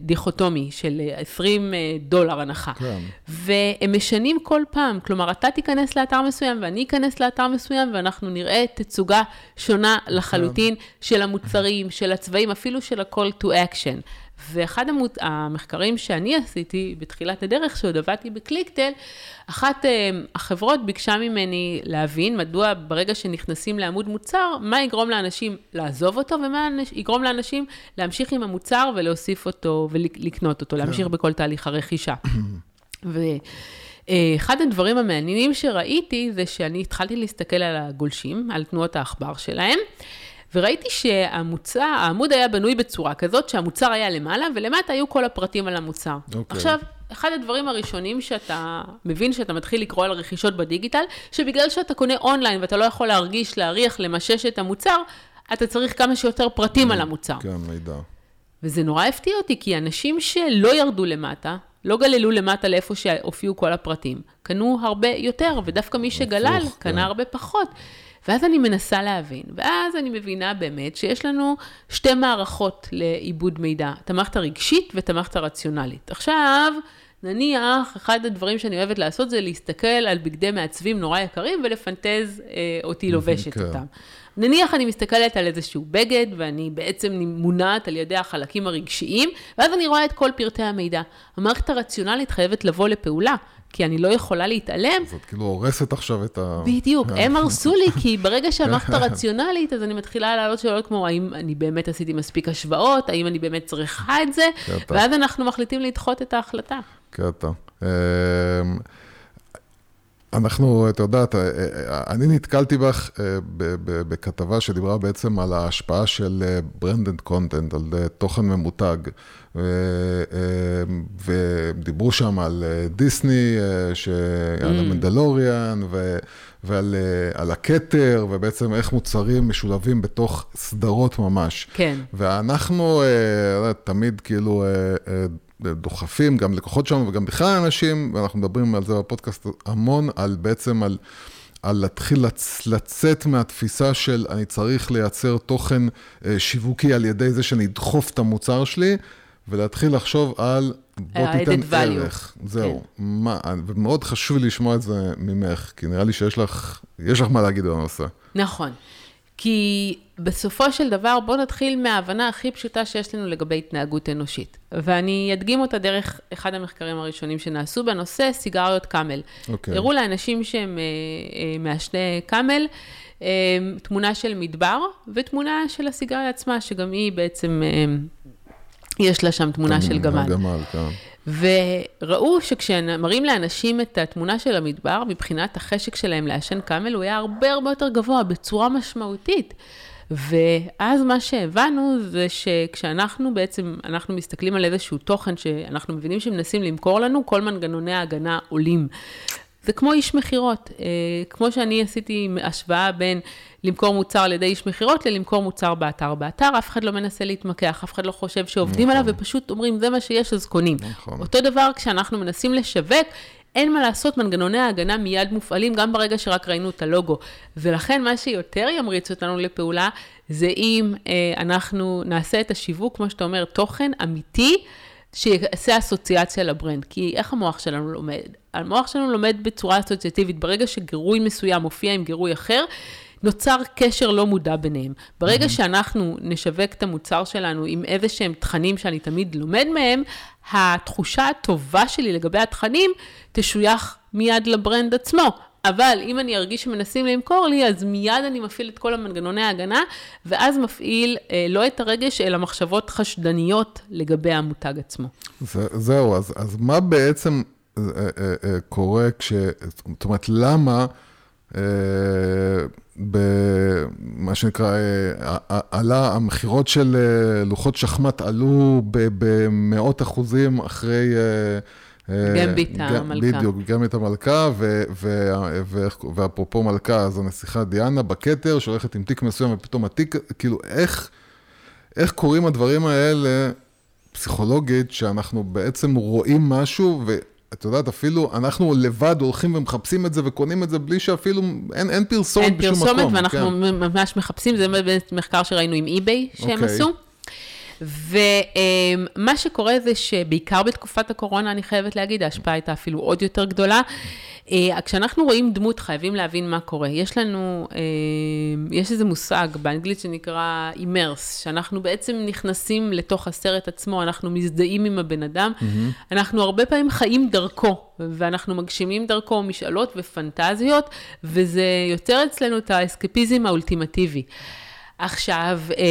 דיכוטומי של 20 אה, אה, דולר הנחה. כן. והם משנים כל פעם, כלומר, אתה תיכנס לאתר מסוים ואני אכנס לאתר מסוים, ואנחנו נראה תצוגה שונה לחלוטין של המוצרים, של הצבעים, אפילו של ה-call to action. ואחד המות... המחקרים שאני עשיתי בתחילת הדרך, שעוד עבדתי בקליקטל, אחת אה, החברות ביקשה ממני להבין מדוע ברגע שנכנסים לעמוד מוצר, מה יגרום לאנשים לעזוב אותו, ומה יגרום לאנשים להמשיך עם המוצר ולהוסיף אותו ולקנות אותו, להמשיך כן. בכל תהליך הרכישה. [clears throat] ו... אה, אחד הדברים המעניינים שראיתי זה שאני התחלתי להסתכל על הגולשים, על תנועות העכבר שלהם, וראיתי שהמוצר, העמוד היה בנוי בצורה כזאת שהמוצר היה למעלה, ולמטה היו כל הפרטים על המוצר. Okay. אוקיי. עכשיו, אחד הדברים הראשונים שאתה מבין שאתה מתחיל לקרוא על רכישות בדיגיטל, שבגלל שאתה קונה אונליין ואתה לא יכול להרגיש, להריח, למשש את המוצר, אתה צריך כמה שיותר פרטים על המוצר. כן, מידע. וזה נורא הפתיע אותי, כי אנשים שלא ירדו למטה, לא גללו למטה לאיפה שהופיעו כל הפרטים. קנו הרבה יותר, ודווקא מי שגלל הפוך, קנה כן. הרבה פחות. ואז אני מנסה להבין, ואז אני מבינה באמת שיש לנו שתי מערכות לעיבוד מידע, את המערכת הרגשית ואת המערכת הרציונלית. עכשיו, נניח, אחד הדברים שאני אוהבת לעשות זה להסתכל על בגדי מעצבים נורא יקרים ולפנטז אה, אותי לובשת כן. אותם. נניח אני מסתכלת על איזשהו בגד, ואני בעצם מונעת על ידי החלקים הרגשיים, ואז אני רואה את כל פרטי המידע. המערכת הרציונלית חייבת לבוא לפעולה. כי אני לא יכולה להתעלם. אז את כאילו הורסת עכשיו את ה... בדיוק, [laughs] הם הרסו לי, כי ברגע שהמערכת [laughs] הרציונלית, אז אני מתחילה לעלות שאלות כמו, האם אני באמת עשיתי מספיק השוואות, האם אני באמת צריכה את זה, ואז אנחנו מחליטים לדחות את ההחלטה. קטע. אנחנו, את יודעת, אה, אה, אני נתקלתי בך אה, בכתבה שדיברה בעצם על ההשפעה של ברנדד קונטנט, על תוכן ממותג. ודיברו שם על דיסני, על mm. המנדלוריאן, ועל הכתר, ובעצם איך מוצרים משולבים בתוך סדרות ממש. כן. ואנחנו תמיד כאילו דוחפים, גם לקוחות שלנו וגם בכלל אנשים, ואנחנו מדברים על זה בפודקאסט המון, על בעצם על... על להתחיל לצ- לצאת מהתפיסה של אני צריך לייצר תוכן אה, שיווקי על ידי זה שאני אדחוף את המוצר שלי, ולהתחיל לחשוב על בוא תיתן ערך. זהו. כן. מה, ומאוד חשוב לי לשמוע את זה ממך, כי נראה לי שיש לך, יש לך מה להגיד בנושא. נכון. כי בסופו של דבר, בואו נתחיל מההבנה הכי פשוטה שיש לנו לגבי התנהגות אנושית. ואני אדגים אותה דרך אחד המחקרים הראשונים שנעשו בנושא, סיגריות קאמל. אוקיי. הראו לאנשים שהם אה, אה, מעשני קאמל, אה, תמונה של מדבר ותמונה של הסיגריה עצמה, שגם היא בעצם, יש לה שם תמונה של גמל. גמל, כן. וראו שכשמראים לאנשים את התמונה של המדבר, מבחינת החשק שלהם לעשן קאמל, הוא היה הרבה הרבה יותר גבוה, בצורה משמעותית. ואז מה שהבנו זה שכשאנחנו בעצם, אנחנו מסתכלים על איזשהו תוכן שאנחנו מבינים שמנסים למכור לנו, כל מנגנוני ההגנה עולים. זה כמו איש מכירות. אה, כמו שאני עשיתי השוואה בין למכור מוצר על ידי איש מכירות ללמכור מוצר באתר. באתר אף אחד לא מנסה להתמקח, אף אחד לא חושב שעובדים נכון. עליו ופשוט אומרים, זה מה שיש, אז קונים. נכון. אותו דבר כשאנחנו מנסים לשווק, אין מה לעשות, מנגנוני ההגנה מיד מופעלים גם ברגע שרק ראינו את הלוגו. ולכן מה שיותר ימריץ אותנו לפעולה, זה אם אה, אנחנו נעשה את השיווק, כמו שאתה אומר, תוכן אמיתי, שיעשה אסוציאציה לברנד. כי איך המוח שלנו לומד? המוח שלנו לומד בצורה אסוציאטיבית. ברגע שגירוי מסוים מופיע עם גירוי אחר, נוצר קשר לא מודע ביניהם. ברגע שאנחנו נשווק את המוצר שלנו עם איזה שהם תכנים שאני תמיד לומד מהם, התחושה הטובה שלי לגבי התכנים תשוייך מיד לברנד עצמו. אבל אם אני ארגיש שמנסים למכור לי, אז מיד אני מפעיל את כל המנגנוני ההגנה, ואז מפעיל אה, לא את הרגש, אלא מחשבות חשדניות לגבי המותג עצמו. זה, זהו, אז, אז מה בעצם אה, אה, אה, קורה כש... זאת אומרת, למה אה, במה שנקרא, אה, עלה, המכירות של אה, לוחות שחמט עלו במאות אחוזים אחרי... אה, גמביט המלכה. בדיוק, גמביט המלכה, ו- ו- ו- ואפרופו מלכה, אז הנסיכה דיאנה בכתר, שהולכת עם תיק מסוים, ופתאום התיק, כאילו, איך... איך קורים הדברים האלה פסיכולוגית, שאנחנו בעצם רואים משהו, ואת יודעת, אפילו אנחנו לבד הולכים ומחפשים את זה וקונים את זה בלי שאפילו, אין, אין פרסומת אין בשום פרסומת, מקום. ואנחנו כן. ממש מחפשים, זה באמת מחקר שראינו עם אי-ביי שהם אוקיי. עשו. ומה שקורה זה שבעיקר בתקופת הקורונה, אני חייבת להגיד, ההשפעה הייתה אפילו עוד יותר גדולה. אה, כשאנחנו רואים דמות, חייבים להבין מה קורה. יש לנו, אה, יש איזה מושג באנגלית שנקרא אימרס, שאנחנו בעצם נכנסים לתוך הסרט עצמו, אנחנו מזדהים עם הבן אדם, אנחנו הרבה פעמים חיים דרכו, ואנחנו מגשימים דרכו משאלות ופנטזיות, וזה יוצר אצלנו את האסקפיזם האולטימטיבי. עכשיו, אה,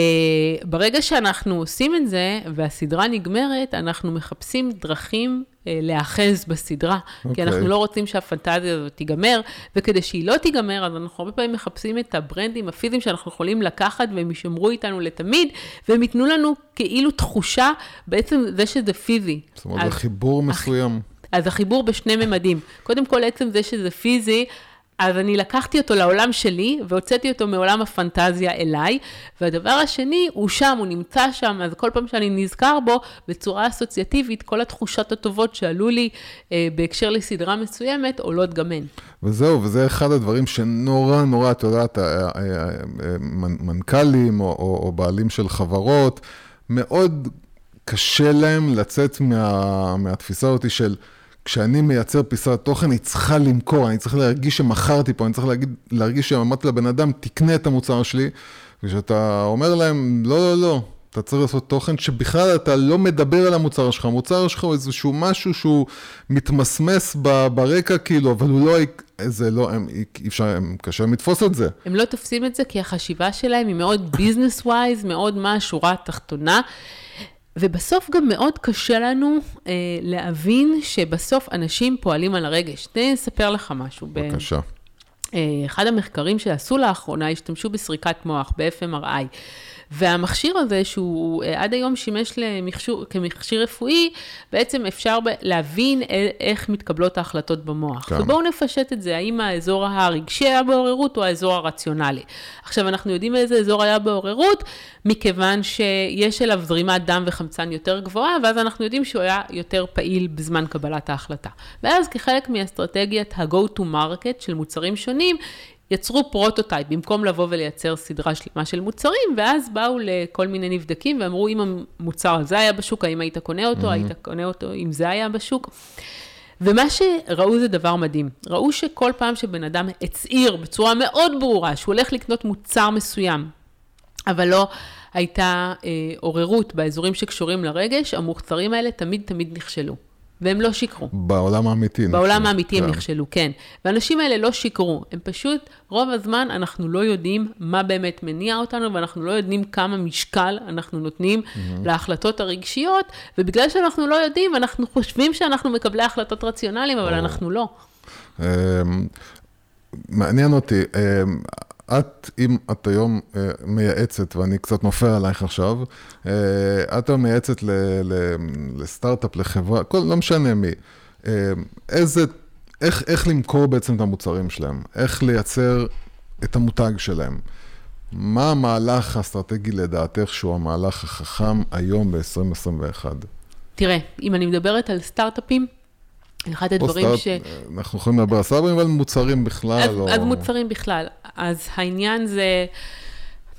ברגע שאנחנו עושים את זה, והסדרה נגמרת, אנחנו מחפשים דרכים אה, להיאחז בסדרה, okay. כי אוקיי. אנחנו לא רוצים שהפנטזיה הזאת תיגמר, וכדי שהיא לא תיגמר, אז אנחנו הרבה פעמים מחפשים את הברנדים הפיזיים שאנחנו יכולים לקחת, והם יישמרו איתנו לתמיד, והם ייתנו לנו כאילו תחושה, בעצם זה שזה פיזי. זאת אומרת, זה חיבור מסוים. אז החיבור בשני ממדים. קודם כל, עצם זה שזה פיזי, אז אני לקחתי אותו לעולם שלי, והוצאתי אותו מעולם הפנטזיה אליי, והדבר השני, הוא שם, הוא נמצא שם, אז כל פעם שאני נזכר בו, בצורה אסוציאטיבית, כל התחושות הטובות שעלו לי אה, בהקשר לסדרה מסוימת, עולות גם הן. וזהו, וזה אחד הדברים שנורא נורא, את יודעת, ה- ה- ה- מנ- מנכ"לים או, או, או בעלים של חברות, מאוד קשה להם לצאת מה, מהתפיסה הזאת של כשאני מייצר פיסת תוכן, היא צריכה למכור, אני צריך להרגיש שמכרתי פה, אני צריך להגיד, להרגיש שאמרתי לבן אדם, תקנה את המוצר שלי, וכשאתה אומר להם, לא, לא, לא, אתה צריך לעשות תוכן שבכלל אתה לא מדבר על המוצר שלך, המוצר שלך הוא איזשהו משהו שהוא מתמסמס ברקע כאילו, אבל הוא לא, זה לא, הם, אי אפשר, הם, קשה להם לתפוס את זה. הם לא תופסים את זה כי החשיבה שלהם היא מאוד ביזנס ווייז, מאוד מה השורה התחתונה. ובסוף גם מאוד קשה לנו אה, להבין שבסוף אנשים פועלים על הרגש. תן לי לספר לך משהו. ב- בבקשה. אה, אחד המחקרים שעשו לאחרונה, השתמשו בסריקת מוח, ב-FMRI. והמכשיר הזה, שהוא אה, עד היום שימש למכשיר, כמכשיר רפואי, בעצם אפשר להבין איך מתקבלות ההחלטות במוח. כן. ובואו נפשט את זה, האם האזור הרגשי היה בעוררות או האזור הרציונלי. עכשיו, אנחנו יודעים איזה אזור היה בעוררות, מכיוון שיש אליו זרימת דם וחמצן יותר גבוהה, ואז אנחנו יודעים שהוא היה יותר פעיל בזמן קבלת ההחלטה. ואז כחלק מאסטרטגיית ה-go to market של מוצרים שונים, יצרו prototype, במקום לבוא ולייצר סדרה שלמה של מוצרים, ואז באו לכל מיני נבדקים ואמרו, אם המוצר הזה היה בשוק, האם היית קונה אותו, היית קונה אותו אם זה היה בשוק. ומה שראו זה דבר מדהים. ראו שכל פעם שבן אדם הצהיר בצורה מאוד ברורה שהוא הולך לקנות מוצר מסוים, אבל לא הייתה אה, עוררות באזורים שקשורים לרגש, המוצרים האלה תמיד תמיד נכשלו. והם לא שיקרו. בעולם האמיתי. בעולם נכשלו. האמיתי הם כן. נכשלו, כן. והאנשים האלה לא שיקרו, הם פשוט, רוב הזמן אנחנו לא יודעים מה באמת מניע אותנו, ואנחנו לא יודעים כמה משקל אנחנו נותנים להחלטות הרגשיות, ובגלל שאנחנו לא יודעים, אנחנו חושבים שאנחנו מקבלי החלטות רציונליים, אבל אנחנו לא. אמ, מעניין אותי, אמ, את, אם את היום אה, מייעצת, ואני קצת נופל עלייך עכשיו, אה, את היום מייעצת ל- ל- לסטארט-אפ, לחברה, כל, לא משנה מי, אמ, איזה, איך, איך למכור בעצם את המוצרים שלהם, איך לייצר את המותג שלהם. מה המהלך האסטרטגי לדעתך שהוא המהלך החכם היום ב-2021? תראה, אם אני מדברת על סטארט-אפים, אחד הדברים ש... אנחנו יכולים לדבר על סאברים, אבל מוצרים בכלל, אז, או... אז מוצרים בכלל. אז העניין זה,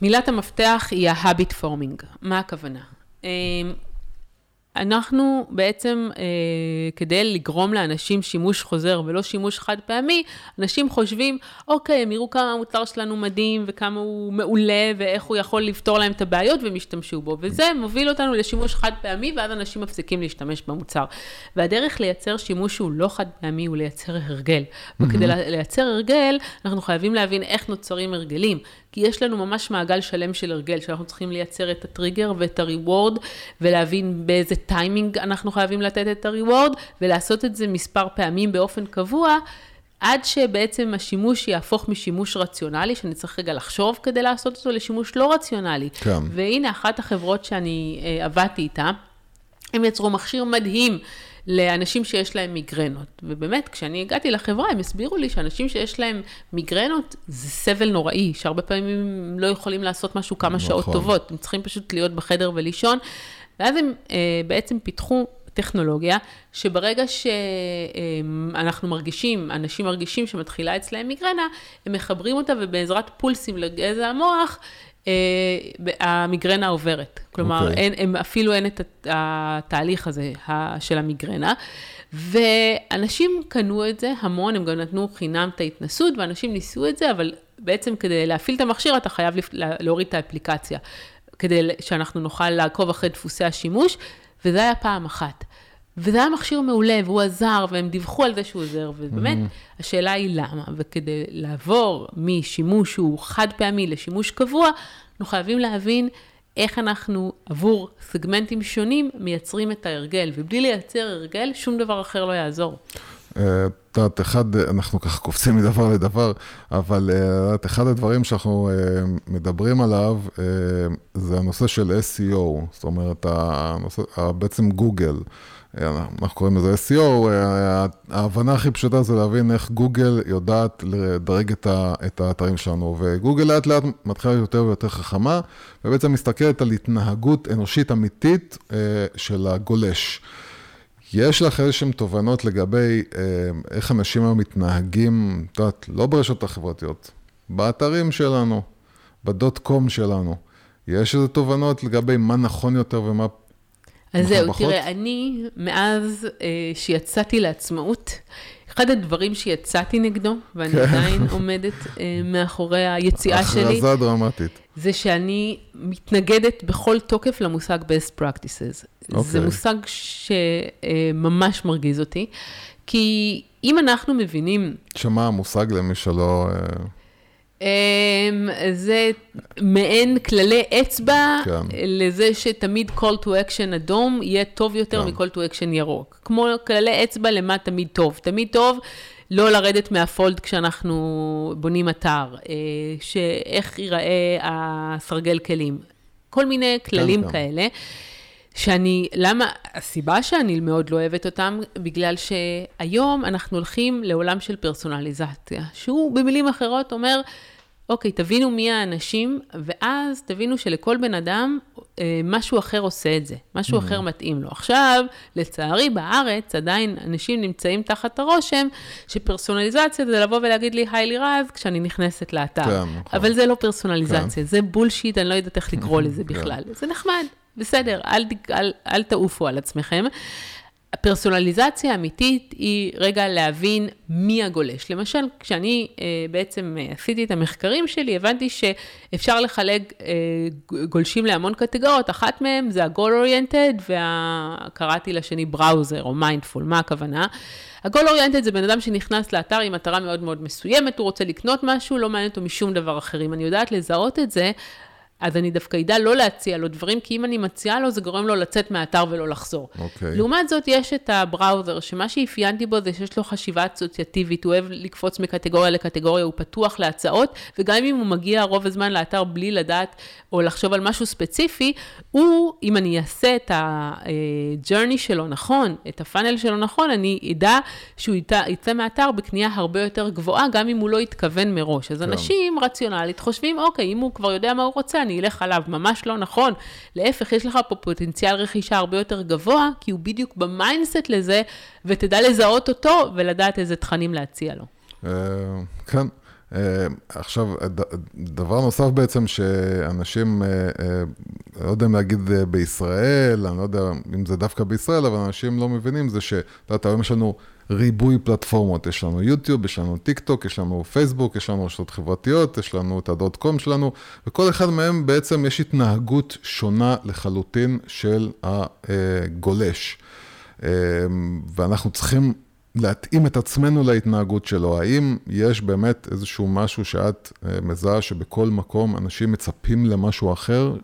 מילת המפתח היא ה-habit forming. מה הכוונה? אנחנו בעצם, אה, כדי לגרום לאנשים שימוש חוזר ולא שימוש חד פעמי, אנשים חושבים, אוקיי, הם יראו כמה המוצר שלנו מדהים וכמה הוא מעולה ואיך הוא יכול לפתור להם את הבעיות והם ישתמשו בו. וזה מוביל אותנו לשימוש חד פעמי ואז אנשים מפסיקים להשתמש במוצר. והדרך לייצר שימוש שהוא לא חד פעמי הוא לייצר הרגל. וכדי לייצר הרגל, אנחנו חייבים להבין איך נוצרים הרגלים. כי יש לנו ממש מעגל שלם של הרגל, שאנחנו צריכים לייצר את הטריגר ואת הריוורד, ולהבין באיזה טיימינג אנחנו חייבים לתת את הריוורד, ולעשות את זה מספר פעמים באופן קבוע, עד שבעצם השימוש יהפוך משימוש רציונלי, שאני צריך רגע לחשוב כדי לעשות אותו לשימוש לא רציונלי. כן. והנה, אחת החברות שאני אה, עבדתי איתה, הם יצרו מכשיר מדהים לאנשים שיש להם מיגרנות. ובאמת, כשאני הגעתי לחברה, הם הסבירו לי שאנשים שיש להם מיגרנות, זה סבל נוראי, שהרבה פעמים הם לא יכולים לעשות משהו כמה נכון. שעות טובות, הם צריכים פשוט להיות בחדר ולישון. ואז הם אה, בעצם פיתחו טכנולוגיה, שברגע שאנחנו מרגישים, אנשים מרגישים שמתחילה אצלהם מיגרנה, הם מחברים אותה ובעזרת פולסים לגזע המוח, אה, המיגרנה עוברת. כלומר, אוקיי. אין, הם, אפילו אין את הת- התהליך הזה של המיגרנה. ואנשים קנו את זה המון, הם גם נתנו חינם את ההתנסות, ואנשים ניסו את זה, אבל בעצם כדי להפעיל את המכשיר, אתה חייב להוריד את האפליקציה, כדי שאנחנו נוכל לעקוב אחרי דפוסי השימוש, וזה היה פעם אחת. וזה היה מכשיר מעולה, והוא עזר, והם דיווחו על זה שהוא עוזר, ובאמת, השאלה היא למה. וכדי לעבור משימוש שהוא חד פעמי לשימוש קבוע, אנחנו חייבים להבין איך אנחנו עבור סגמנטים שונים מייצרים את ההרגל, ובלי לייצר הרגל, שום דבר אחר לא יעזור. אה, את יודעת, אחד, אנחנו ככה קופצים מדבר לדבר, אבל אה, את אחד הדברים שאנחנו אה, מדברים עליו, זה הנושא של SEO, זאת אומרת, הנושא, בעצם גוגל. אה, אנחנו קוראים לזה SEO, אה, ההבנה הכי פשוטה זה להבין איך גוגל יודעת לדרג את, האתרים שלנו, וגוגל לאט לאט מתחילה יותר ויותר חכמה, ובעצם מסתכלת על התנהגות אנושית אמיתית אה, של הגולש. יש לך איזשהן תובנות לגבי אה, איך אנשים היום מתנהגים, את יודעת, לא ברשתות החברתיות, באתרים שלנו, בדוט קום שלנו. יש איזה תובנות לגבי מה נכון יותר ומה אז זהו? תראה, אני, מאז אה, שיצאתי לעצמאות, אחד הדברים שיצאתי נגדו, ואני כן. עדיין עומדת אה, מאחורי היציאה שלי, הכרזה דרמטית. זה שאני מתנגדת בכל תוקף למושג best practices. זה אוקיי. מושג שממש מרגיז אותי, כי אם אנחנו מבינים שמה המושג למי שלא... אה, זה מעין כללי אצבע כן. לזה שתמיד call to action אדום יהיה טוב יותר כן. מ-call to action ירוק. כמו כללי אצבע למה תמיד טוב. תמיד טוב לא לרדת מהפולד כשאנחנו בונים אתר, אה, שאיך ייראה הסרגל כלים. כל מיני כללים כן. כאלה. שאני, למה, הסיבה שאני מאוד לא אוהבת אותם, בגלל שהיום אנחנו הולכים לעולם של פרסונליזציה, שהוא במילים אחרות אומר, אוקיי, תבינו מי האנשים, ואז תבינו שלכל בן אדם אה, משהו אחר עושה את זה, משהו אחר מתאים לו. עכשיו, לצערי בארץ עדיין אנשים נמצאים תחת הרושם שפרסונליזציה זה לבוא ולהגיד לי, היי לירז, כשאני נכנסת לאתר. כן, נכון. אבל זה לא פרסונליזציה, זה בולשיט, אני לא יודעת איך לקרוא [laughs] לזה בכלל. זה נחמד, בסדר, אל, ת- אל, אל תעופו על עצמכם. הפרסונליזציה האמיתית היא רגע להבין מי הגולש. למשל, כשאני אה, בעצם אה, עשיתי את המחקרים שלי, הבנתי שאפשר לחלק אה, גולשים להמון קטגוריות, אחת מהן זה ה-goal oriented, וקראתי לשני browser או mindful, מה הכוונה? ה-goal oriented זה בן אדם שנכנס לאתר עם מטרה מאוד מאוד מסוימת, הוא רוצה לקנות משהו, לא מעניין אותו משום דבר אחר. אם אני יודעת לזהות את זה, אז אני דווקא אדע לא להציע לו דברים, כי אם אני מציעה לו, זה גורם לו לצאת מהאתר ולא לחזור. אוקיי. לעומת זאת, יש את ה-browser, שמה שאפיינתי בו זה שיש לו חשיבה אסוציאטיבית, הוא אוהב לקפוץ מקטגוריה לקטגוריה, הוא פתוח להצעות, וגם אם הוא מגיע רוב הזמן לאתר בלי לדעת או לחשוב על משהו ספציפי, הוא, אם אני אעשה את ה-journey שלו נכון, את ה-funnel שלו נכון, אני אדע שהוא יצא, מהאתר בקנייה הרבה יותר גבוהה, גם אם הוא לא התכוון מראש. אז אנשים רציונלית חושבים, אוקיי, אם הוא כבר יודע מה הוא רוצה, אני אלך עליו, ממש לא נכון. להפך, יש לך פה פוטנציאל רכישה הרבה יותר גבוה, כי הוא בדיוק ב-mindset לזה, ותדע לזהות אותו ולדעת איזה תכנים להציע לו. אה, כן. אה, עכשיו, דבר נוסף בעצם שאנשים, אה, לא יודע אם להגיד בישראל, אני לא יודע אם זה דווקא בישראל, אבל אנשים לא מבינים, זה שאתה יודע, היום יש לנו ריבוי פלטפורמות, יש לנו יוטיוב, יש לנו טיק טוק, יש לנו פייסבוק, יש לנו רשתות חברתיות, יש לנו את הדוט קום שלנו, וכל אחד מהם בעצם יש התנהגות שונה לחלוטין של הגולש. אה, ואנחנו צריכים להתאים את עצמנו להתנהגות שלו. האם יש באמת איזשהו משהו שאת אה, מזהה שבכל מקום אנשים מצפים למשהו אחר?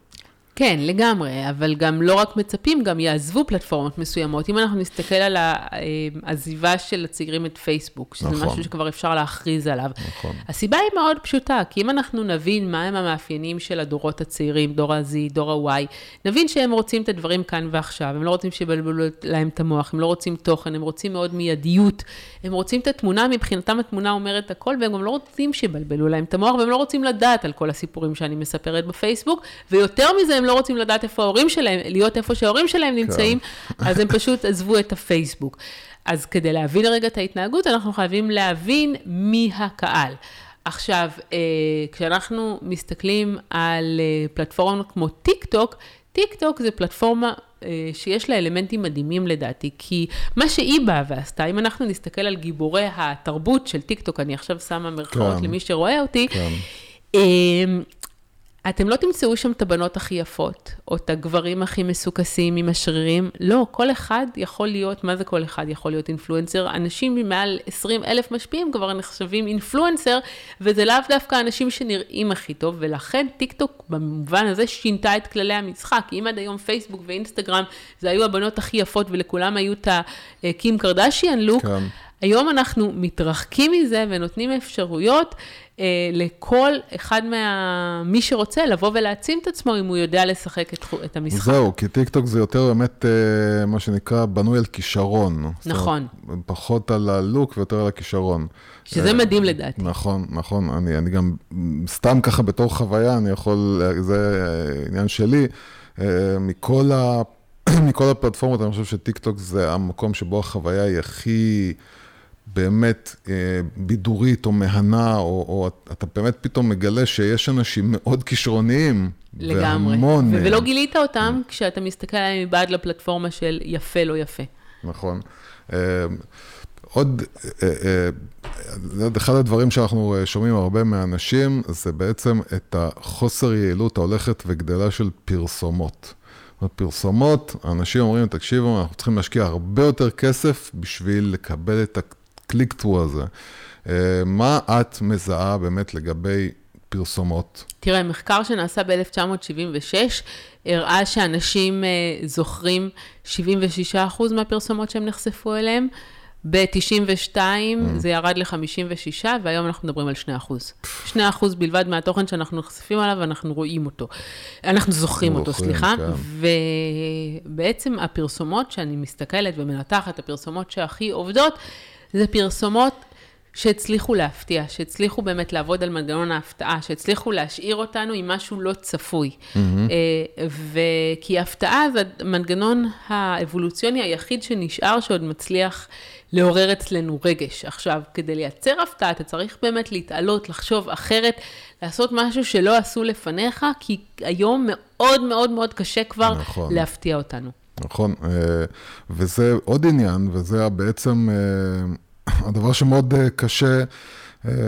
כן, לגמרי, אבל גם לא רק מצפים, גם יעזבו פלטפורמות מסוימות. אם אנחנו נסתכל על העזיבה של הצעירים את פייסבוק, שזה נכון. משהו שכבר אפשר להכריז עליו. נכון. הסיבה היא מאוד פשוטה, כי אם אנחנו נבין מהם המאפיינים של הדורות הצעירים, דור ה-Z, דור ה-Y, נבין שהם רוצים את הדברים כאן ועכשיו, הם לא רוצים שיבלבלו להם את המוח, הם לא רוצים תוכן, הם רוצים מאוד מיידיות, הם רוצים את התמונה, מבחינתם התמונה אומרת הכל, והם גם לא רוצים שיבלבלו להם את המוח, והם לא רוצים לדעת על כל הסיפורים שאני מספרת בפייסבוק, ויותר מזה, הם לא רוצים לדעת איפה ההורים שלהם, להיות איפה שההורים שלהם נמצאים, אז הם פשוט עזבו את הפייסבוק. אז כדי להבין רגע את ההתנהגות, אנחנו חייבים להבין מי הקהל. עכשיו, אה, כשאנחנו מסתכלים על אה, פלטפורמות כמו טיק טוק, טיק טוק זה פלטפורמה אה, שיש לה אלמנטים מדהימים לדעתי, כי מה שהיא באה ועשתה, אם אנחנו נסתכל על גיבורי התרבות של טיק טוק, אני עכשיו שמה מרכאות כן. למי שרואה אותי, כן. אה, אתם לא תמצאו שם את הבנות הכי יפות, או את הגברים הכי מסוקסים עם השרירים. לא, כל אחד יכול להיות, מה זה כל אחד יכול להיות influencer? אנשים עם מעל 20 אלף משפיעים כבר נחשבים influencer, וזה לאו דווקא אנשים שנראים הכי טוב, ולכן טיק טוק במובן הזה שינתה את כללי המשחק. אם עד היום פייסבוק ואינסטגרם זה היו הבנות הכי יפות, ולכולם היו את הקים קרדשיאן look, כן. היום אנחנו מתרחקים מזה ונותנים אפשרויות אה, לכל אחד מה... מי שרוצה לבוא ולהעצים את עצמו אם הוא יודע לשחק את, את המשחק. זהו, כי טיק טוק זה יותר באמת אה, מה שנקרא בנוי על כישרון. נכון. אומרת, פחות על הלוק ויותר על הכישרון. שזה אה, מדהים לדעתי. נכון, נכון. אני, אני גם, סתם ככה בתור חוויה, אני יכול, זה אה, עניין שלי. אה, מכל, ה, [clears throat] מכל הפלטפורמות, אני חושב שטיק טוק זה המקום שבו החוויה היא הכי באמת אה, בידורית או מהנה, או, או אתה באמת פתאום מגלה שיש אנשים מאוד כישרוניים. לגמרי. והמון ו-. ולא גילית אותם כשאתה מסתכל עליהם מבעד לפלטפורמה של יפה לא יפה. נכון. אה, עוד, אה, אה, אה, אחד הדברים שאנחנו אה, שומעים הרבה מהאנשים, זה בעצם את החוסר יעילות ההולכת וגדלה של פרסומות. פרסומות, אנשים אומרים, תקשיבו, אנחנו צריכים להשקיע הרבה יותר כסף בשביל לקבל את הקליק-טרו הזה. אה, מה את מזהה באמת לגבי פרסומות? תראה, מחקר שנעשה ב-1976 הראה שאנשים אה, זוכרים 76% מהפרסומות שהם נחשפו אליהם. ב-92 זה ירד ל-56, והיום אנחנו מדברים על 2%. 2% בלבד מהתוכן שאנחנו נחשפים עליו, ואנחנו רואים אותו. אנחנו זוכרים אותו, זוכרים, סליחה. כן. ובעצם הפרסומות שאני מסתכלת ומנתחת, הפרסומות שהכי עובדות, זה פרסומות שהצליחו להפתיע, שהצליחו באמת לעבוד על מנגנון ההפתעה, שהצליחו להשאיר אותנו עם משהו לא צפוי. אה, וכי הפתעה זה המנגנון האבולוציוני היחיד שנשאר, שעוד מצליח לעורר אצלנו רגש. עכשיו, כדי לייצר הפתעה, אתה צריך באמת להתעלות, לחשוב אחרת, לעשות משהו שלא עשו לפניך, כי היום מאוד מאוד מאוד קשה כבר נכון. להפתיע אותנו. נכון, אה, וזה עוד עניין, וזה בעצם אה, [coughs] הדבר שמאוד אה, קשה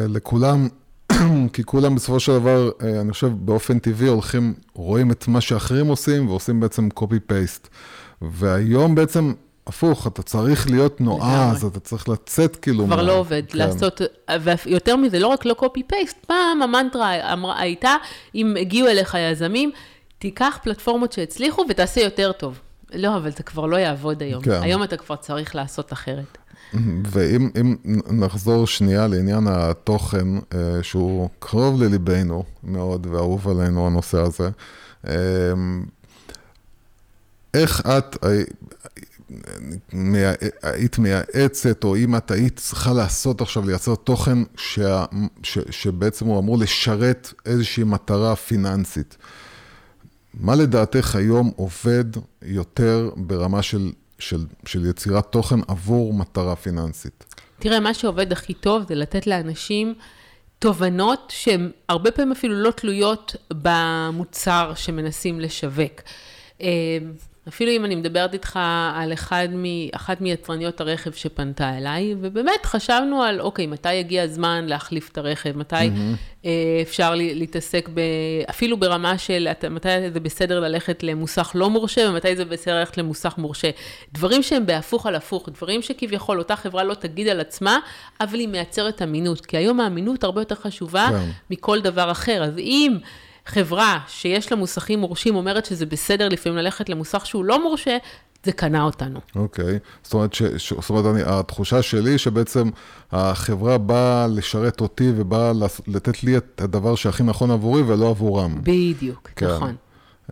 לכולם, [coughs] כי כולם בסופו של דבר, אני חושב, באופן טבעי הולכים, רואים את מה שאחרים עושים, ועושים בעצם copy-paste. והיום בעצם הפוך, אתה צריך להיות נועז, אתה צריך לצאת כאילו... כבר מה... לא עובד, כן. לעשות, ויותר מזה, לא רק לא copy-paste, פעם המנטרה אמרה, הייתה, אם הגיעו אליך יזמים, תיקח פלטפורמות שהצליחו ותעשה יותר טוב. לא, אבל זה כבר לא יעבוד היום. כן. היום אתה כבר צריך לעשות אחרת. ואם נחזור שנייה לעניין התוכן, אה, שהוא קרוב לליבנו מאוד ואהוב עלינו הנושא הזה, אה, איך את היית מייעצת, או אם את היית צריכה לעשות עכשיו, לייצר תוכן שה, ש, שבעצם הוא אמור לשרת איזושהי מטרה פיננסית. מה לדעתך היום עובד יותר ברמה של, של, של יצירת תוכן עבור מטרה פיננסית? תראה, מה שעובד הכי טוב זה לתת לאנשים תובנות שהן הרבה פעמים אפילו לא תלויות במוצר שמנסים לשווק. אפילו אם אני מדברת איתך על אחד מ, אחת מיצרניות הרכב שפנתה אליי, ובאמת חשבנו על, אוקיי, מתי יגיע הזמן להחליף את הרכב, מתי mm-hmm. אפשר להתעסק ב, אפילו ברמה של מתי זה בסדר ללכת למוסך לא מורשה, ומתי זה בסדר ללכת למוסך מורשה. דברים שהם בהפוך על הפוך, דברים שכביכול אותה חברה לא תגיד על עצמה, אבל היא מייצרת אמינות, כי היום האמינות הרבה יותר חשובה כן. מכל דבר אחר. אז אם... חברה שיש לה מוסכים מורשים אומרת שזה בסדר לפעמים ללכת למוסך שהוא לא מורשה, זה קנה אותנו. אוקיי, okay. זאת אומרת, ש, ש, זאת אומרת אני, התחושה שלי שבעצם החברה באה לשרת אותי ובאה לתת לי את הדבר שהכי נכון עבורי ולא עבורם. בדיוק, כן. נכון.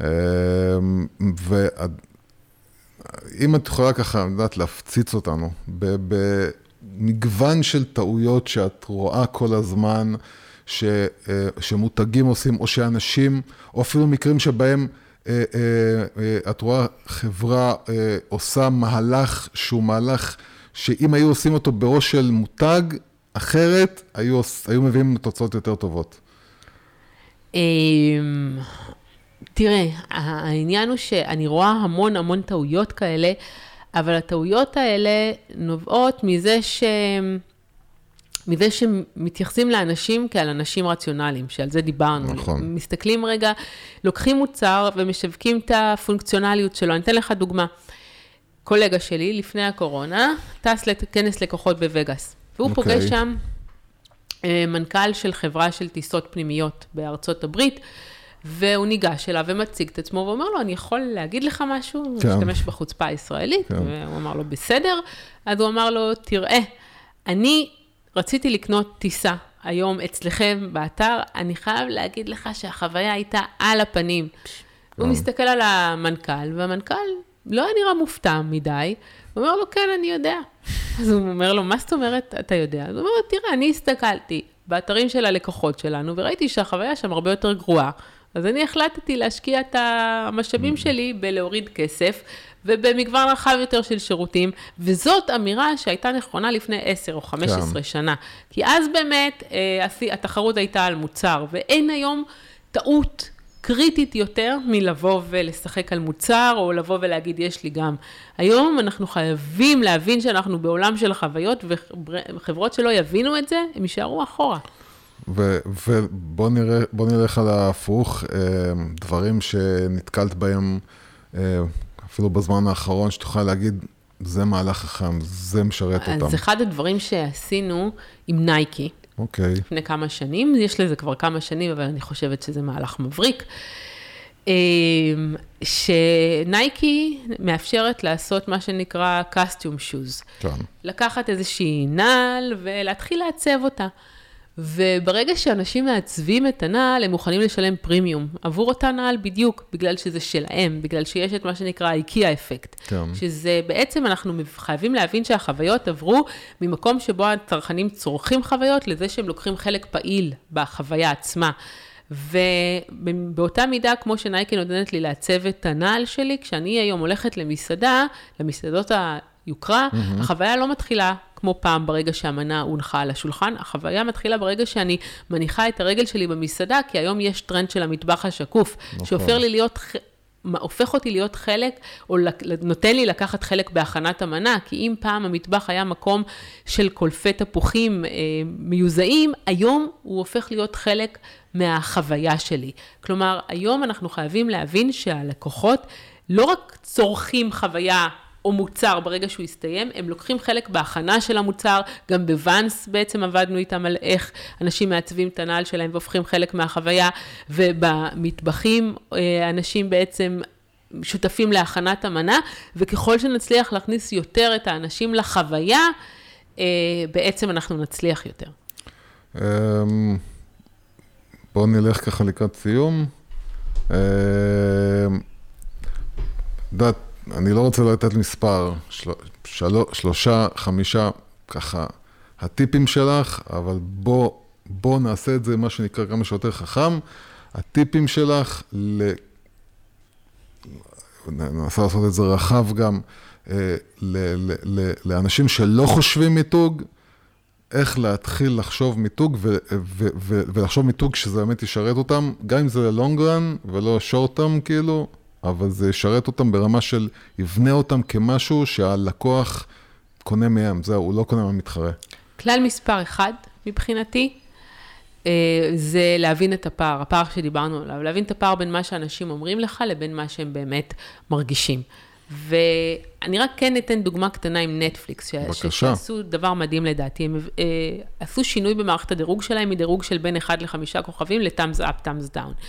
אמ, ואם את יכולה ככה, את יודעת, להפציץ אותנו במגוון של טעויות שאת רואה כל הזמן, ש, אה, שמותגים עושים, או שאנשים, או אפילו מקרים שבהם אה, אה, את רואה חברה עושה מהלך שהוא מהלך שאם היו עושים אותו בראש של מותג אחרת, היו, היו מביאים תוצאות יותר טובות. אמ, תראה, העניין הוא שאני רואה המון המון טעויות כאלה, אבל הטעויות האלה נובעות מזה שהם... מזה שמתייחסים לאנשים כעל אנשים רציונליים, שעל זה דיברנו. נכון. מסתכלים רגע, לוקחים מוצר ומשווקים את הפונקציונליות שלו. אני אתן לך דוגמה. קולגה שלי, לפני הקורונה, טס לכנס לקוחות בווגאס. והוא okay. אוקיי. פוגש שם אה, מנכ"ל של חברה של טיסות פנימיות בארצות הברית, והוא ניגש אליו ומציג את עצמו ואומר לו, אני יכול להגיד לך משהו? כן. הוא משתמש בחוצפה הישראלית, כן. והוא אמר לו, בסדר. אז הוא אמר לו, תראה, אני רציתי לקנות טיסה היום אצלכם באתר, אני חייב להגיד לך שהחוויה הייתה על הפנים. הוא מסתכל על המנכ"ל, והמנכ"ל לא היה נראה מופתע מדי, הוא אומר לו, כן, אני יודע. [laughs] אז הוא אומר לו, מה זאת אומרת, אתה יודע? אז הוא אומר לו, תראה, אני הסתכלתי באתרים של הלקוחות שלנו, וראיתי שהחוויה שם הרבה יותר גרועה. אז אני החלטתי להשקיע את המשאבים שלי בלהוריד כסף, ובמגוון רחב יותר של שירותים, וזאת אמירה שהייתה נכונה לפני 10 או 15 כן. שנה. כי אז באמת אה, התחרות הייתה על מוצר, ואין היום טעות קריטית יותר מלבוא ולשחק על מוצר, או לבוא ולהגיד, יש לי גם. היום אנחנו חייבים להבין שאנחנו בעולם של חוויות, וחברות שלא יבינו את זה, הם יישארו אחורה. ובוא נראה, נלך על ההפוך, אה, דברים שנתקלת בהם אה, אפילו בזמן האחרון, שתוכל להגיד, זה מהלך חכם, זה משרת אז אותם. אז אחד הדברים שעשינו עם נייקי, אוקיי. לפני כמה שנים, יש לזה כבר כמה שנים, אבל אני חושבת שזה מהלך מבריק. אה, שנייקי מאפשרת לעשות מה שנקרא costume shoes. כן. לקחת איזושהי נעל ולהתחיל לעצב אותה. וברגע שאנשים מעצבים את הנעל, הם מוכנים לשלם פרימיום עבור אותה נעל בדיוק, בגלל שזה שלהם, בגלל שיש את מה שנקרא איקאה אפקט. כן. שזה בעצם, אנחנו חייבים להבין שהחוויות עברו ממקום שבו הצרכנים צורכים חוויות, לזה שהם לוקחים חלק פעיל בחוויה עצמה. ובאותה מידה, כמו שנייקי נותנת לי לעצב את הנעל שלי, כשאני היום הולכת למסעדה, למסעדות היוקרה, mm-hmm. החוויה לא מתחילה כמו פעם ברגע שהמנה הונחה על השולחן, החוויה מתחילה ברגע שאני מניחה את הרגל שלי במסעדה, כי היום יש טרנד של המטבח השקוף, נכון. שהופך לי להיות הופך אותי להיות חלק, או נותן לי לקחת חלק בהכנת המנה, כי אם פעם המטבח היה מקום של קולפי תפוחים אה, מיוזעים, היום הוא הופך להיות חלק מהחוויה שלי. כלומר, היום אנחנו חייבים להבין שהלקוחות לא רק צורכים חוויה או מוצר ברגע שהוא יסתיים, הם לוקחים חלק בהכנה של המוצר, גם בוואנס בעצם עבדנו איתם על איך אנשים מעצבים את הנעל שלהם והופכים חלק מהחוויה, ובמטבחים אה, אנשים בעצם שותפים להכנת המנה, וככל שנצליח להכניס יותר את האנשים לחוויה, אה, בעצם אנחנו נצליח יותר. אמ, בואו נלך ככה לקראת סיום. אמ, יודעת, אני לא רוצה לתת מספר, של, של, שלושה, חמישה, ככה, הטיפים שלך, אבל בוא, בוא נעשה את זה, מה שנקרא, כמה שיותר חכם. הטיפים שלך, ל... ננסה לעשות את זה רחב גם, אה, ל, ל, ל, לאנשים שלא חושבים מיתוג, איך להתחיל לחשוב מיתוג ו- ו- ו- ולחשוב מיתוג שזה באמת ישרת אותם, גם אם זה לונג רן ולא שורט טרם כאילו, אבל זה ישרת אותם ברמה של יבנה אותם כמשהו שהלקוח קונה מהם, זהו, הוא לא קונה מהמתחרה. כלל מספר אחד מבחינתי, אה, זה להבין את הפער, הפער שדיברנו עליו, להבין את הפער בין מה שאנשים אומרים לך לבין מה שהם באמת מרגישים. ואני רק כן אתן דוגמה קטנה עם נטפליקס, ש-. שעשו דבר מדהים לדעתי, הם אה, עשו שינוי במערכת הדירוג שלהם מדירוג של בין 1 ל-5 כוכבים ל-thumbs up, thumbs down.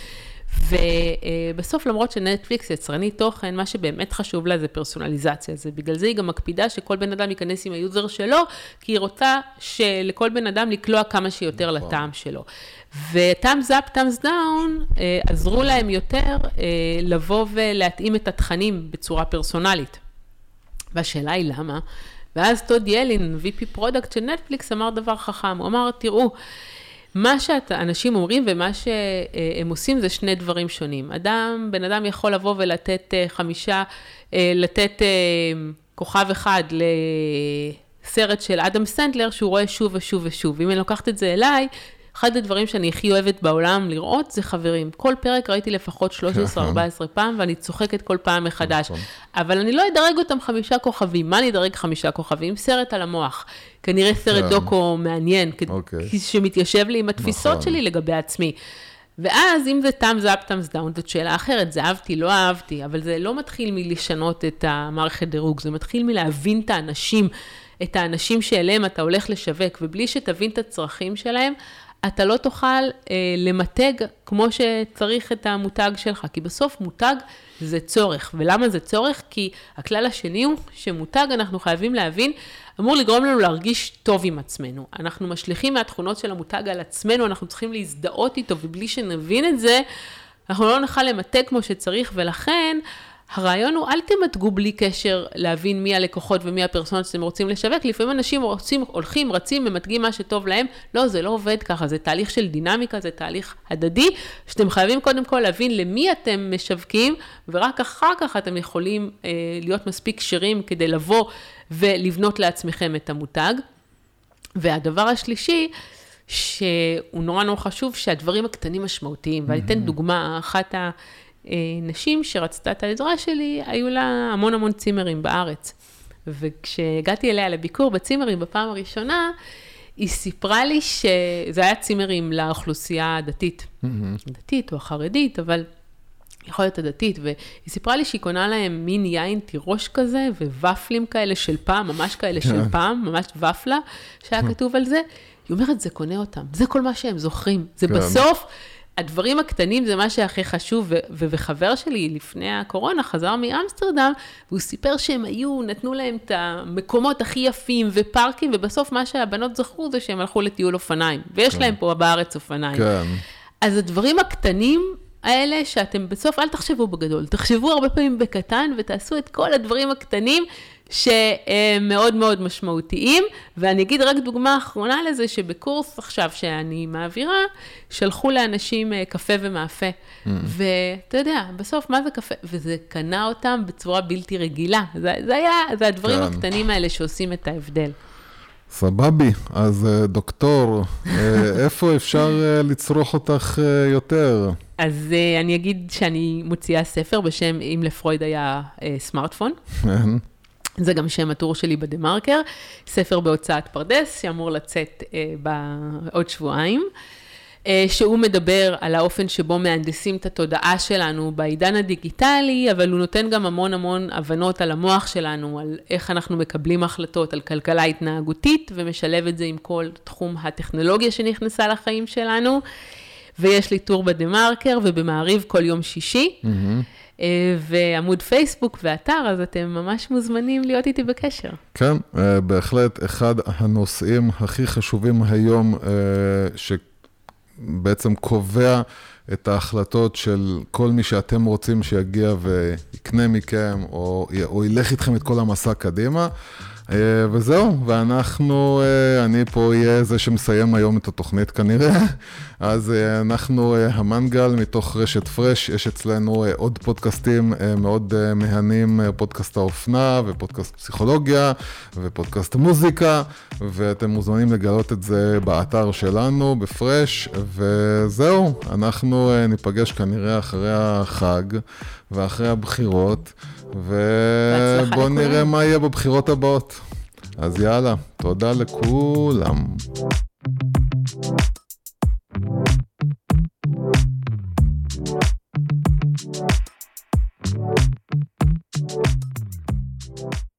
ובסוף, למרות שנטפליקס יצרנית תוכן, מה שבאמת חשוב לה זה פרסונליזציה. זה בגלל זה היא גם מקפידה שכל בן אדם ייכנס עם היוזר שלו, כי היא רוצה שלכל בן אדם לקלוע כמה שיותר לטעם שלו. ו-thumbs up, thumbs down אה, עזרו להם יותר אה, לבוא ולהתאים את התכנים בצורה פרסונלית. והשאלה היא למה? ואז טוד ילין, VP product של נטפליקס, אמר דבר חכם. הוא אמר, תראו, מה שאנשים אומרים ומה שהם עושים זה שני דברים שונים. אדם, בן אדם יכול לבוא ולתת אה, חמישה, אה, לתת אה, כוכב אחד לסרט של אדם סנדלר שהוא רואה שוב ושוב ושוב. אם אני לוקחת את זה אליי, אחד הדברים שאני הכי אוהבת בעולם לראות זה חברים. כל פרק ראיתי לפחות 13-14 פעם, ואני צוחקת כל פעם מחדש. נכון. אבל אני לא אדרג אותם חמישה כוכבים. מה אני אדרג חמישה כוכבים? סרט על המוח. כנראה סרט כן. דוקו מעניין, כ- אוקיי. שמתיישב לי עם התפיסות נכון. שלי לגבי עצמי. ואז אם זה thumbs up, thumbs down, זאת שאלה אחרת, זה אהבתי, לא אהבתי, אבל זה לא מתחיל מלשנות את המערכת דירוג, זה מתחיל מלהבין את האנשים, את האנשים שאליהם אתה הולך לשווק, ובלי שתבין את הצרכים שלהם, אתה לא תוכל אה, למתג כמו שצריך את המותג שלך, כי בסוף מותג זה צורך. ולמה זה צורך? כי הכלל השני הוא שמותג, אנחנו חייבים להבין, אמור לגרום לנו להרגיש טוב עם עצמנו. אנחנו משליכים מהתכונות של המותג על עצמנו, אנחנו צריכים להזדהות איתו, ובלי שנבין את זה, אנחנו לא נוכל למתג כמו שצריך, ולכן הרעיון הוא, אל תמתגו בלי קשר להבין מי הלקוחות ומי הפרסונות שאתם רוצים לשווק. לפעמים אנשים רוצים, הולכים, רצים, ממתגים מה שטוב להם. לא, זה לא עובד ככה, זה תהליך של דינמיקה, זה תהליך הדדי, שאתם חייבים קודם כל להבין למי אתם משווקים, ורק אחר כך אתם יכולים אה, להיות מספיק כשרים כדי לבוא ולבנות לעצמכם את המותג. והדבר השלישי, שהוא נורא נורא חשוב, שהדברים הקטנים משמעותיים. ואני אתן דוגמה, אחת הנשים שרצתה את העזרה שלי, היו לה המון המון צימרים בארץ. וכשהגעתי אליה לביקור בצימרים בפעם הראשונה, היא סיפרה לי שזה היה צימרים לאוכלוסייה הדתית. דתית או החרדית, אבל יכול להיות הדתית, והיא סיפרה לי שהיא קונה להם מין יין תירוש כזה, וופלים כאלה של פעם, ממש כאלה של פעם, ממש ופלה, שהיה כתוב על זה. היא אומרת, זה קונה אותם, זה כל מה שהם זוכרים. זה כן. בסוף, הדברים הקטנים זה מה שהכי חשוב, וחבר שלי לפני הקורונה חזר מאמסטרדם, והוא סיפר שהם היו, נתנו להם את המקומות הכי יפים ופארקים, ובסוף מה שהבנות זכרו זה שהם הלכו לטיול אופניים, ויש להם פה בארץ אופניים. כן. אז הדברים הקטנים האלה, שאתם בסוף, אל תחשבו בגדול, תחשבו הרבה פעמים בקטן ותעשו את כל הדברים הקטנים שהם מאוד מאוד משמעותיים. ואני אגיד רק דוגמה אחרונה לזה, שבקורס עכשיו שאני מעבירה, שלחו לאנשים אה, קפה ומאפה. ואתה יודע, בסוף, מה זה קפה? וזה קנה אותם בצורה בלתי רגילה. זה, זה היה, זה הדברים כן. הקטנים האלה שעושים את ההבדל. סבבי, אז אה, דוקטור, אה, [laughs] איפה אפשר לצרוך אותך יותר? אז אני אגיד שאני מוציאה ספר בשם אם לפרויד היה סמארטפון. זה גם שם הטור שלי בדה-מרקר, ספר בהוצאת פרדס, שאמור לצאת uh, בעוד שבועיים, uh, שהוא מדבר על האופן שבו מהנדסים את התודעה שלנו בעידן הדיגיטלי, אבל הוא נותן גם המון המון הבנות על המוח שלנו, על איך אנחנו מקבלים החלטות, על כלכלה התנהגותית, ומשלב את זה עם כל תחום הטכנולוגיה שנכנסה לחיים שלנו. ויש לי טור בדה-מרקר ובמעריב כל יום שישי, mm-hmm. ועמוד פייסבוק ואתר, אז אתם ממש מוזמנים להיות איתי בקשר. כן, אה, בהחלט אחד הנושאים הכי חשובים היום, אה, שבעצם קובע את ההחלטות של כל מי שאתם רוצים שיגיע ויקנה מכם, או, או ילך איתכם את כל המסע קדימה. אה, וזהו, ואנחנו, אה, אני פה אהיה זה שמסיים היום את התוכנית כנראה. [laughs] אז אה, אנחנו המנגל מתוך רשת פרש, יש אצלנו עוד פודקאסטים מאוד מהנים, פודקאסט האופנה ופודקאסט פסיכולוגיה ופודקאסט מוזיקה, ואתם מוזמנים לגלות את זה באתר שלנו, בפרש, וזהו, אנחנו ניפגש כנראה אחרי החג ואחרי הבחירות. ובואו נראה מה יהיה בבחירות הבאות. אז יאללה, תודה לכולם. You.